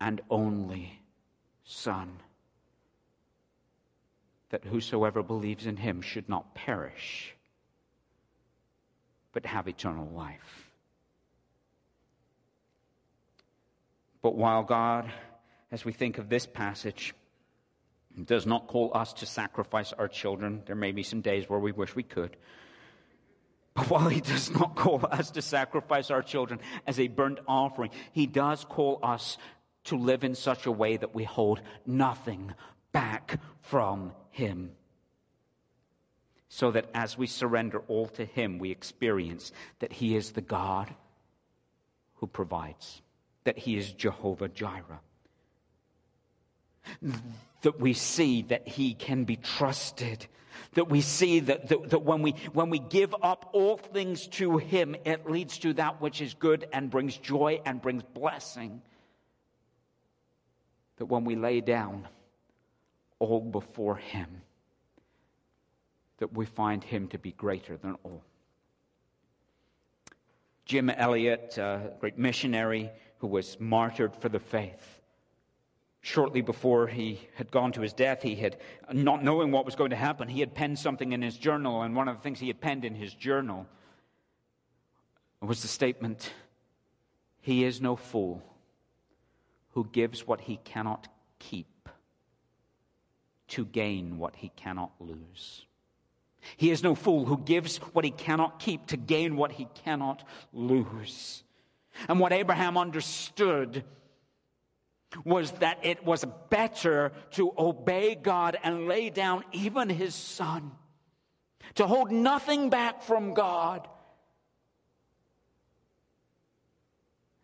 and only Son that whosoever believes in him should not perish, but have eternal life. But while God, as we think of this passage, It does not call us to sacrifice our children, there may be some days where we wish we could. But while he does not call us to sacrifice our children as a burnt offering, he does call us to live in such a way that we hold nothing back from him. So that as we surrender all to Him, we experience that He is the God who provides, that He is Jehovah Jireh. That we see that He can be trusted. That we see that, that, that when, we, when we give up all things to Him, it leads to that which is good and brings joy and brings blessing. That when we lay down, all before Him, that we find Him to be greater than all. Jim Elliot, a great missionary who was martyred for the faith, shortly before he had gone to his death, he had, not knowing what was going to happen, he had penned something in his journal, and one of the things he had penned in his journal was the statement He is no fool who gives what he cannot keep to gain what he cannot lose. He is no fool who gives what he cannot keep to gain what he cannot lose. And what Abraham understood was that it was better to obey God and lay down even his son, to hold nothing back from God.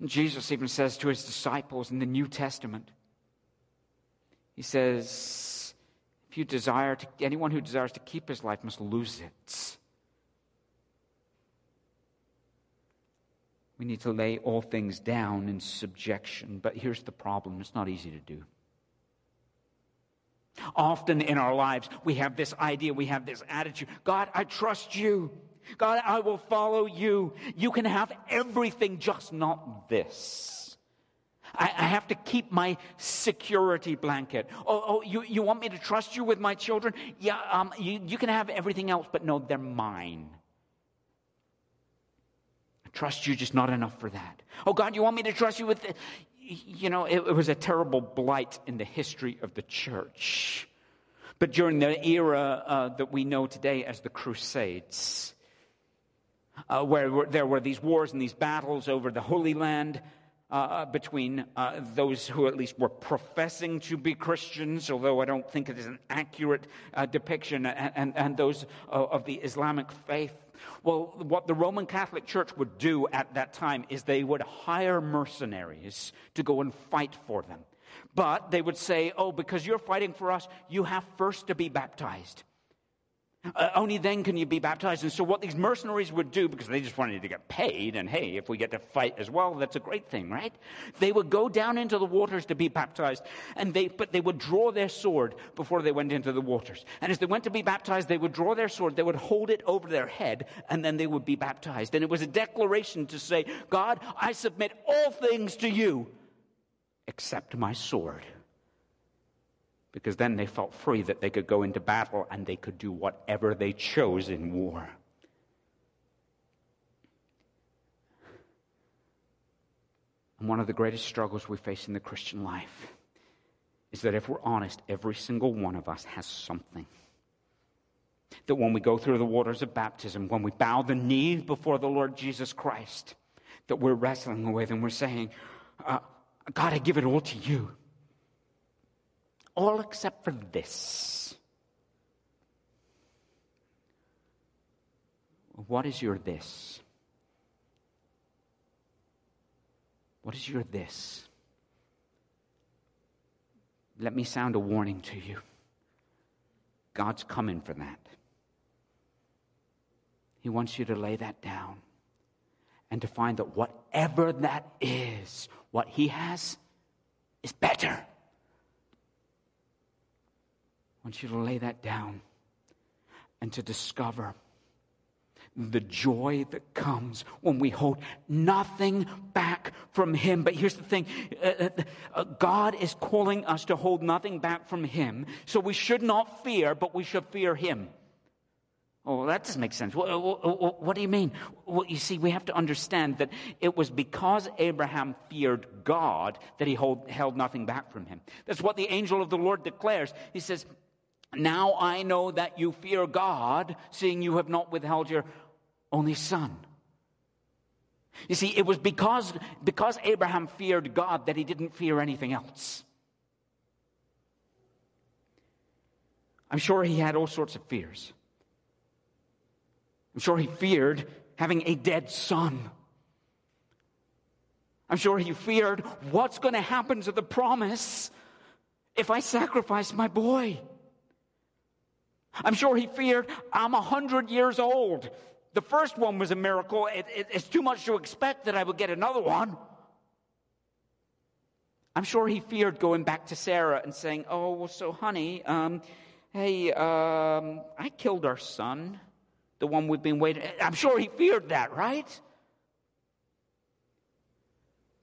And Jesus even says to his disciples in the New Testament, He says, if you desire to, anyone who desires to keep his life must lose it. We need to lay all things down in subjection. But here's the problem it's not easy to do. Often in our lives, we have this idea, we have this attitude God, I trust you. God, I will follow you. You can have everything, just not this. I, I have to keep my security blanket. Oh, oh you, you want me to trust you with my children? Yeah, um, you, you can have everything else, but no, they're mine. Trust you, just not enough for that. Oh, God, you want me to trust you with. The, you know, it, it was a terrible blight in the history of the church. But during the era uh, that we know today as the Crusades, uh, where there were these wars and these battles over the Holy Land, uh, uh, between uh, those who at least were professing to be Christians, although I don't think it is an accurate uh, depiction, and, and, and those uh, of the Islamic faith. Well, what the Roman Catholic Church would do at that time is they would hire mercenaries to go and fight for them. But they would say, oh, because you're fighting for us, you have first to be baptized. Uh, only then can you be baptized. And so, what these mercenaries would do, because they just wanted to get paid, and hey, if we get to fight as well, that's a great thing, right? They would go down into the waters to be baptized, and they, but they would draw their sword before they went into the waters. And as they went to be baptized, they would draw their sword, they would hold it over their head, and then they would be baptized. And it was a declaration to say, God, I submit all things to you except my sword because then they felt free that they could go into battle and they could do whatever they chose in war. And one of the greatest struggles we face in the Christian life is that if we're honest, every single one of us has something. That when we go through the waters of baptism, when we bow the knee before the Lord Jesus Christ, that we're wrestling with and we're saying, uh, God, I give it all to you. All except for this. What is your this? What is your this? Let me sound a warning to you. God's coming for that. He wants you to lay that down and to find that whatever that is, what He has is better. I want you to lay that down and to discover the joy that comes when we hold nothing back from Him. But here's the thing uh, uh, uh, God is calling us to hold nothing back from Him. So we should not fear, but we should fear Him. Oh, that doesn't make sense. What, what, what, do you mean? Well, you see, we have to understand that it was because Abraham feared God that he hold, held nothing back from him. That's what the angel of the Lord declares. He says, Now I know that you fear God, seeing you have not withheld your only son. You see, it was because, because Abraham feared God that he didn't fear anything else. I'm sure he had all sorts of fears. I'm sure he feared having a dead son. I'm sure he feared what's going to happen to the promise if I sacrifice my boy. I'm sure he feared I'm a hundred years old. The first one was a miracle. It, it, it's too much to expect that I would get another one. I'm sure he feared going back to Sarah and saying, Oh, well, so honey, um, hey, um, I killed our son the one we've been waiting. I'm sure he feared that, right?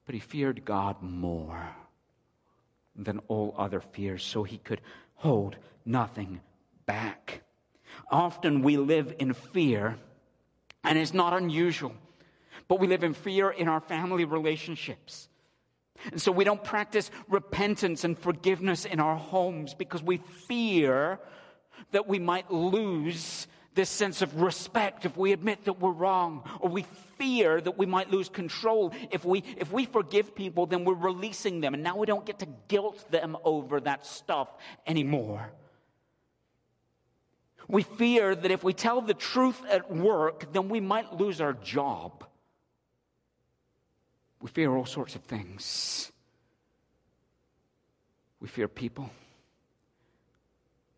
But he feared God more than all other fears, so he could hold nothing back. Often we live in fear, and it's not unusual, but we live in fear in our family relationships. And so we don't practice repentance and forgiveness in our homes because we fear that we might lose this sense of respect if we admit that we're wrong, or we fear that we might lose control. If we, if we forgive people, then we're releasing them, and now we don't get to guilt them over that stuff anymore. We fear that if we tell the truth at work, then we might lose our job. We fear all sorts of things. We fear people.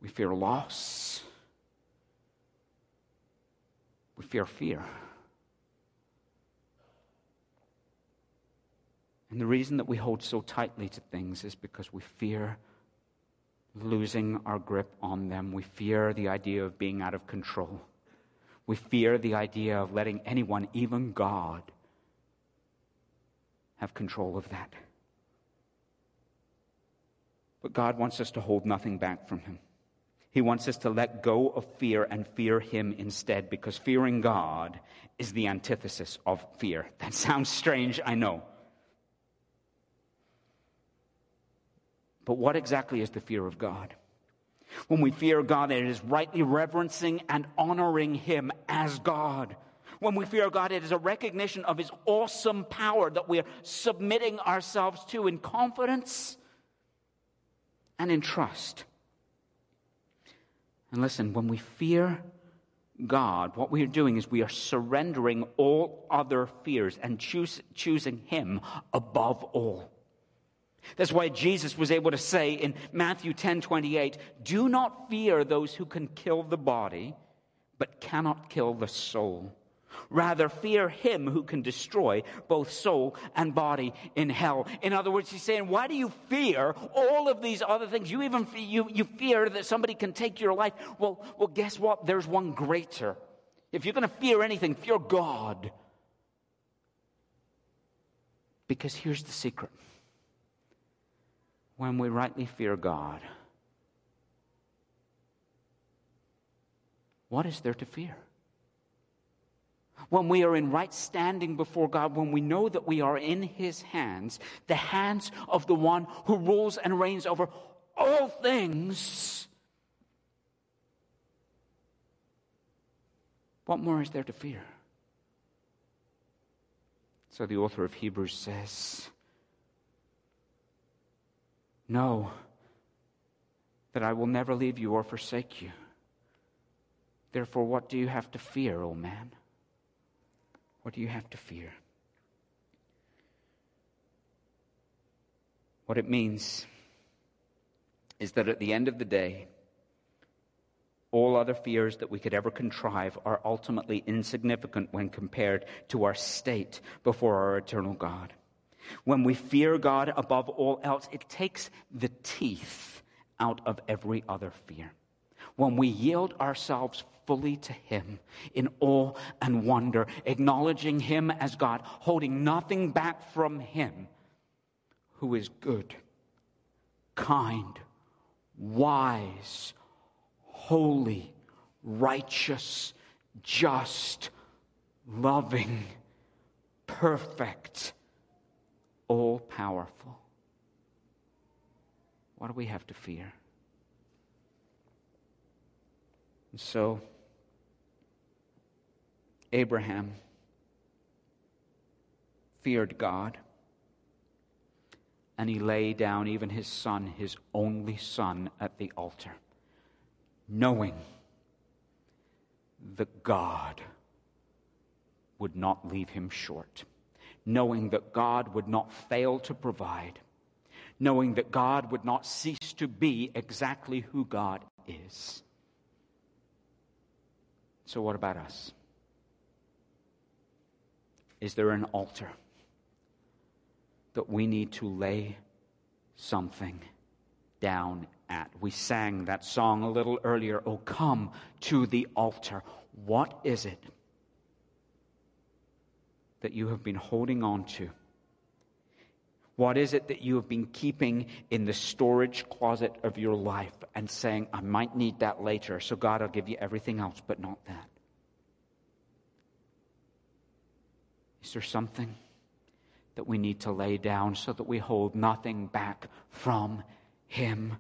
We fear loss. We fear fear. And the reason that we hold so tightly to things is because we fear losing our grip on them. We fear the idea of being out of control. We fear the idea of letting anyone, even God, have control of that. But God wants us to hold nothing back from Him. He wants us to let go of fear and fear Him instead because fearing God is the antithesis of fear. That sounds strange, I know. But what exactly is the fear of God? When we fear God, it is rightly reverencing and honoring Him as God. When we fear God, it is a recognition of His awesome power that we are submitting ourselves to in confidence and in trust. And listen, when we fear God, what we are doing is we are surrendering all other fears and choosing Him above all. That's why Jesus was able to say in Matthew 10 28, Do not fear those who can kill the body, but cannot kill the soul. Rather, fear him who can destroy both soul and body in hell. In other words, he's saying, why do you fear all of these other things? You even you, you fear that somebody can take your life. Well, well, guess what? There's one greater. If you're going to fear anything, fear God. Because here's the secret when we rightly fear God, what is there to fear? when we are in right standing before God, when we know that we are in His hands, the hands of the one who rules and reigns over all things, what more is there to fear? So the author of Hebrews says, Know that I will never leave you or forsake you. Therefore, what do you have to fear, O man? What do you have to fear? What it means is that at the end of the day, all other fears that we could ever contrive are ultimately insignificant when compared to our state before our eternal God. When we fear God above all else, it takes the teeth out of every other fear. When we yield ourselves fully to Him in awe and wonder, acknowledging Him as God, holding nothing back from Him, who is good, kind, wise, holy, righteous, just, loving, perfect, all powerful. What do we have to fear? And so, Abraham feared God, and he lay down even his son, his only son, at the altar, knowing that God would not leave him short, knowing that God would not fail to provide, knowing that God would not cease to be exactly who God is. So, what about us? Is there an altar that we need to lay something down at? We sang that song a little earlier, Oh, come to the altar. What is it that you have been holding on to? What is it that you have been keeping in the storage closet of your life and saying, I might need that later, so God, I'll give you everything else, but not that? Is there something that we need to lay down so that we hold nothing back from Him?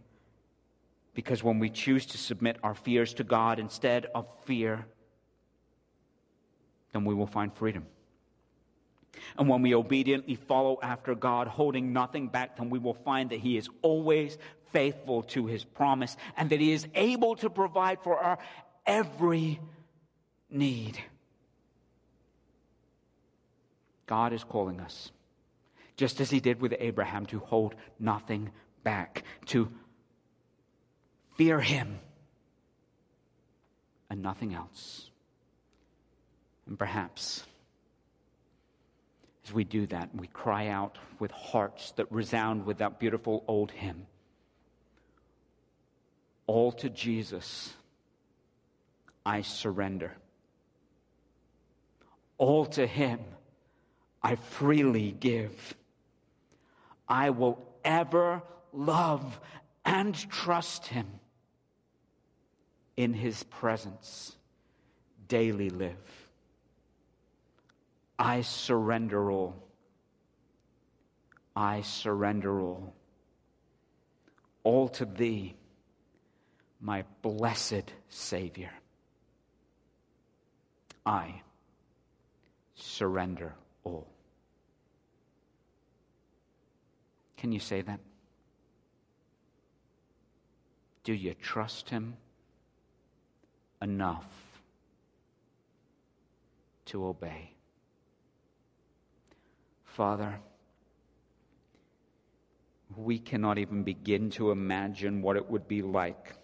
Because when we choose to submit our fears to God instead of fear, then we will find freedom. And when we obediently follow after God, holding nothing back, then we will find that He is always faithful to His promise and that He is able to provide for our every need. God is calling us, just as He did with Abraham, to hold nothing back, to fear Him and nothing else. And perhaps as we do that, we cry out with hearts that resound with that beautiful old hymn All to Jesus I surrender. All to Him I freely give. I will ever love and trust Him. In His presence, daily live. I surrender all. I surrender all. All to Thee, my blessed Savior. I surrender all. Can you say that? Do you trust Him enough to obey? Father, we cannot even begin to imagine what it would be like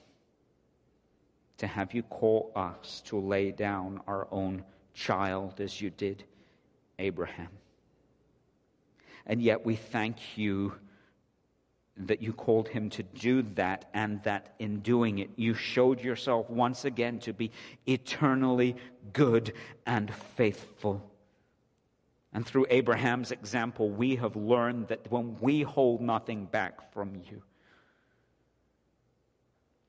to have you call us to lay down our own child as you did Abraham. And yet we thank you that you called him to do that, and that in doing it, you showed yourself once again to be eternally good and faithful. And through Abraham's example, we have learned that when we hold nothing back from you,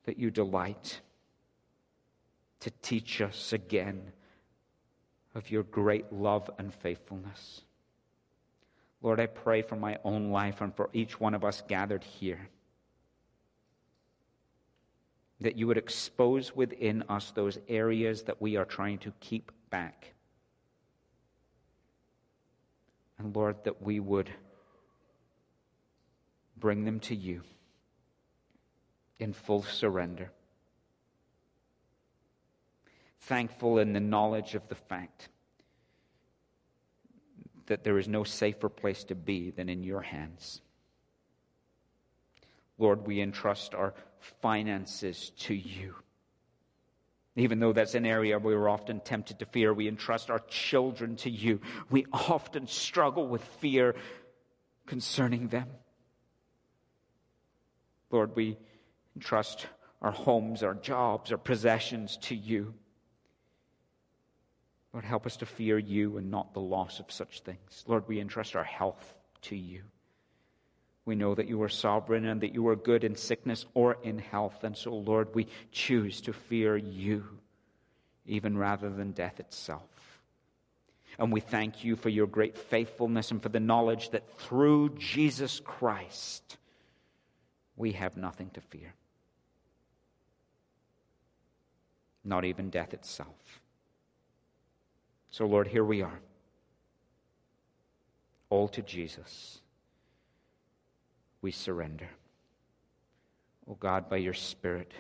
that you delight to teach us again of your great love and faithfulness. Lord, I pray for my own life and for each one of us gathered here that you would expose within us those areas that we are trying to keep back. And Lord, that we would bring them to you in full surrender. Thankful in the knowledge of the fact that there is no safer place to be than in your hands. Lord, we entrust our finances to you. Even though that's an area we are often tempted to fear, we entrust our children to you. We often struggle with fear concerning them. Lord, we entrust our homes, our jobs, our possessions to you. Lord, help us to fear you and not the loss of such things. Lord, we entrust our health to you. We know that you are sovereign and that you are good in sickness or in health. And so, Lord, we choose to fear you even rather than death itself. And we thank you for your great faithfulness and for the knowledge that through Jesus Christ, we have nothing to fear. Not even death itself. So, Lord, here we are. All to Jesus we surrender. Oh God, by your Spirit,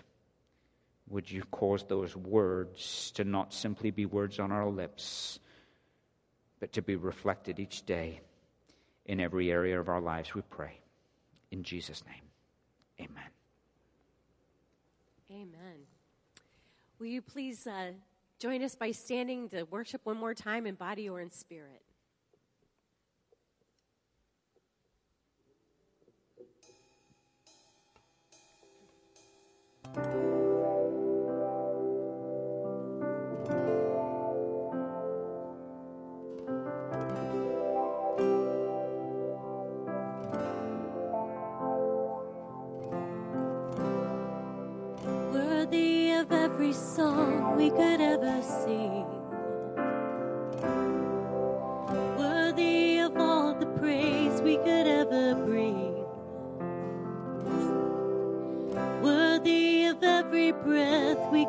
would you cause those words to not simply be words on our lips, but to be reflected each day in every area of our lives, we pray. In Jesus' name, amen. Amen. Will you please uh, join us by standing to worship one more time in body or in spirit? Worthy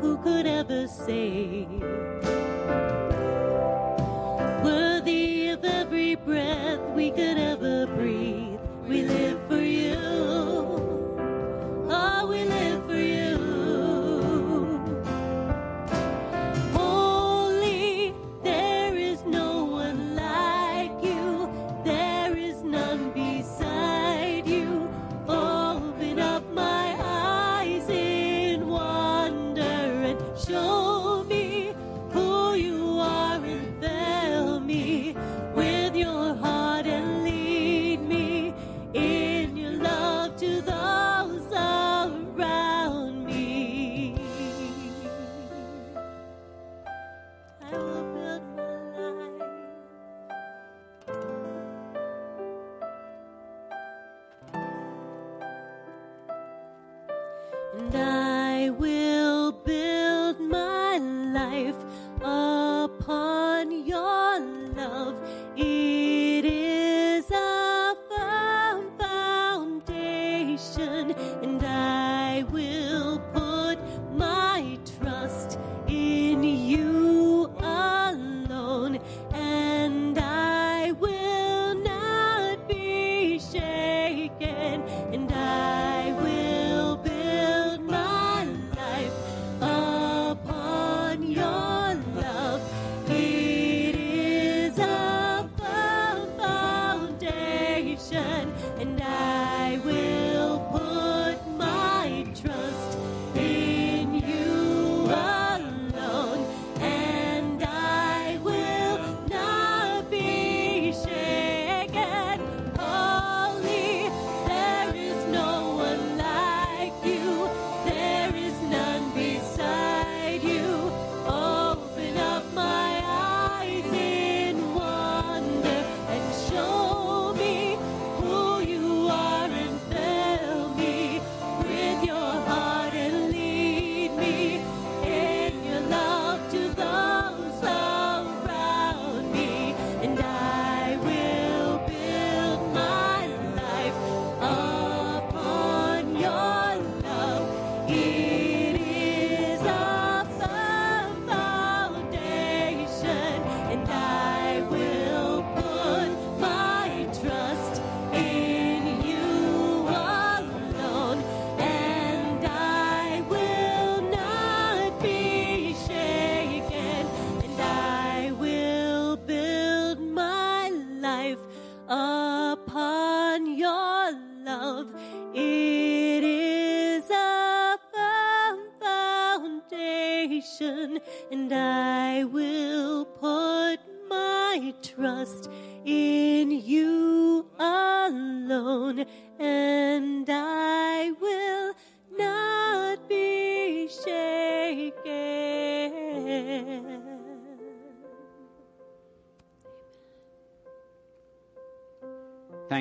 Who could ever save.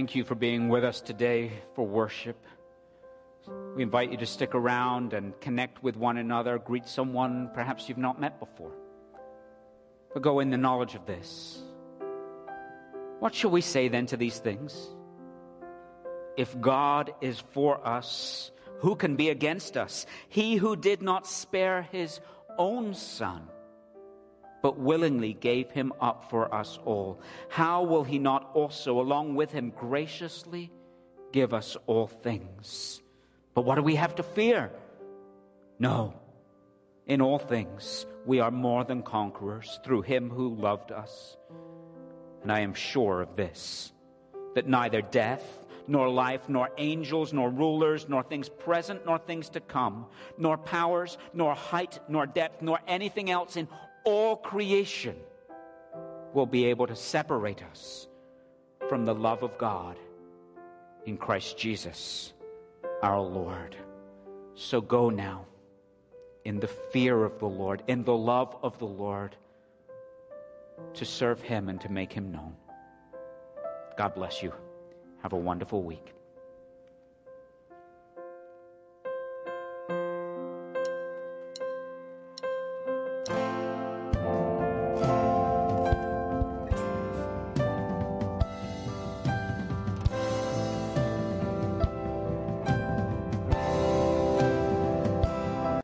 Thank you for being with us today for worship. We invite you to stick around and connect with one another, greet someone perhaps you've not met before. But go in the knowledge of this. What shall we say then to these things? If God is for us, who can be against us? He who did not spare his own son but willingly gave him up for us all, how will he not also, along with him, graciously give us all things? But what do we have to fear? No. In all things, we are more than conquerors through him who loved us. And I am sure of this that neither death, nor life, nor angels, nor rulers, nor things present, nor things to come, nor powers, nor height, nor depth, nor anything else in all creation will be able to separate us from the love of God in Christ Jesus our Lord. So go now in the fear of the Lord, in the love of the Lord, to serve Him and to make Him known. God bless you. Have a wonderful week.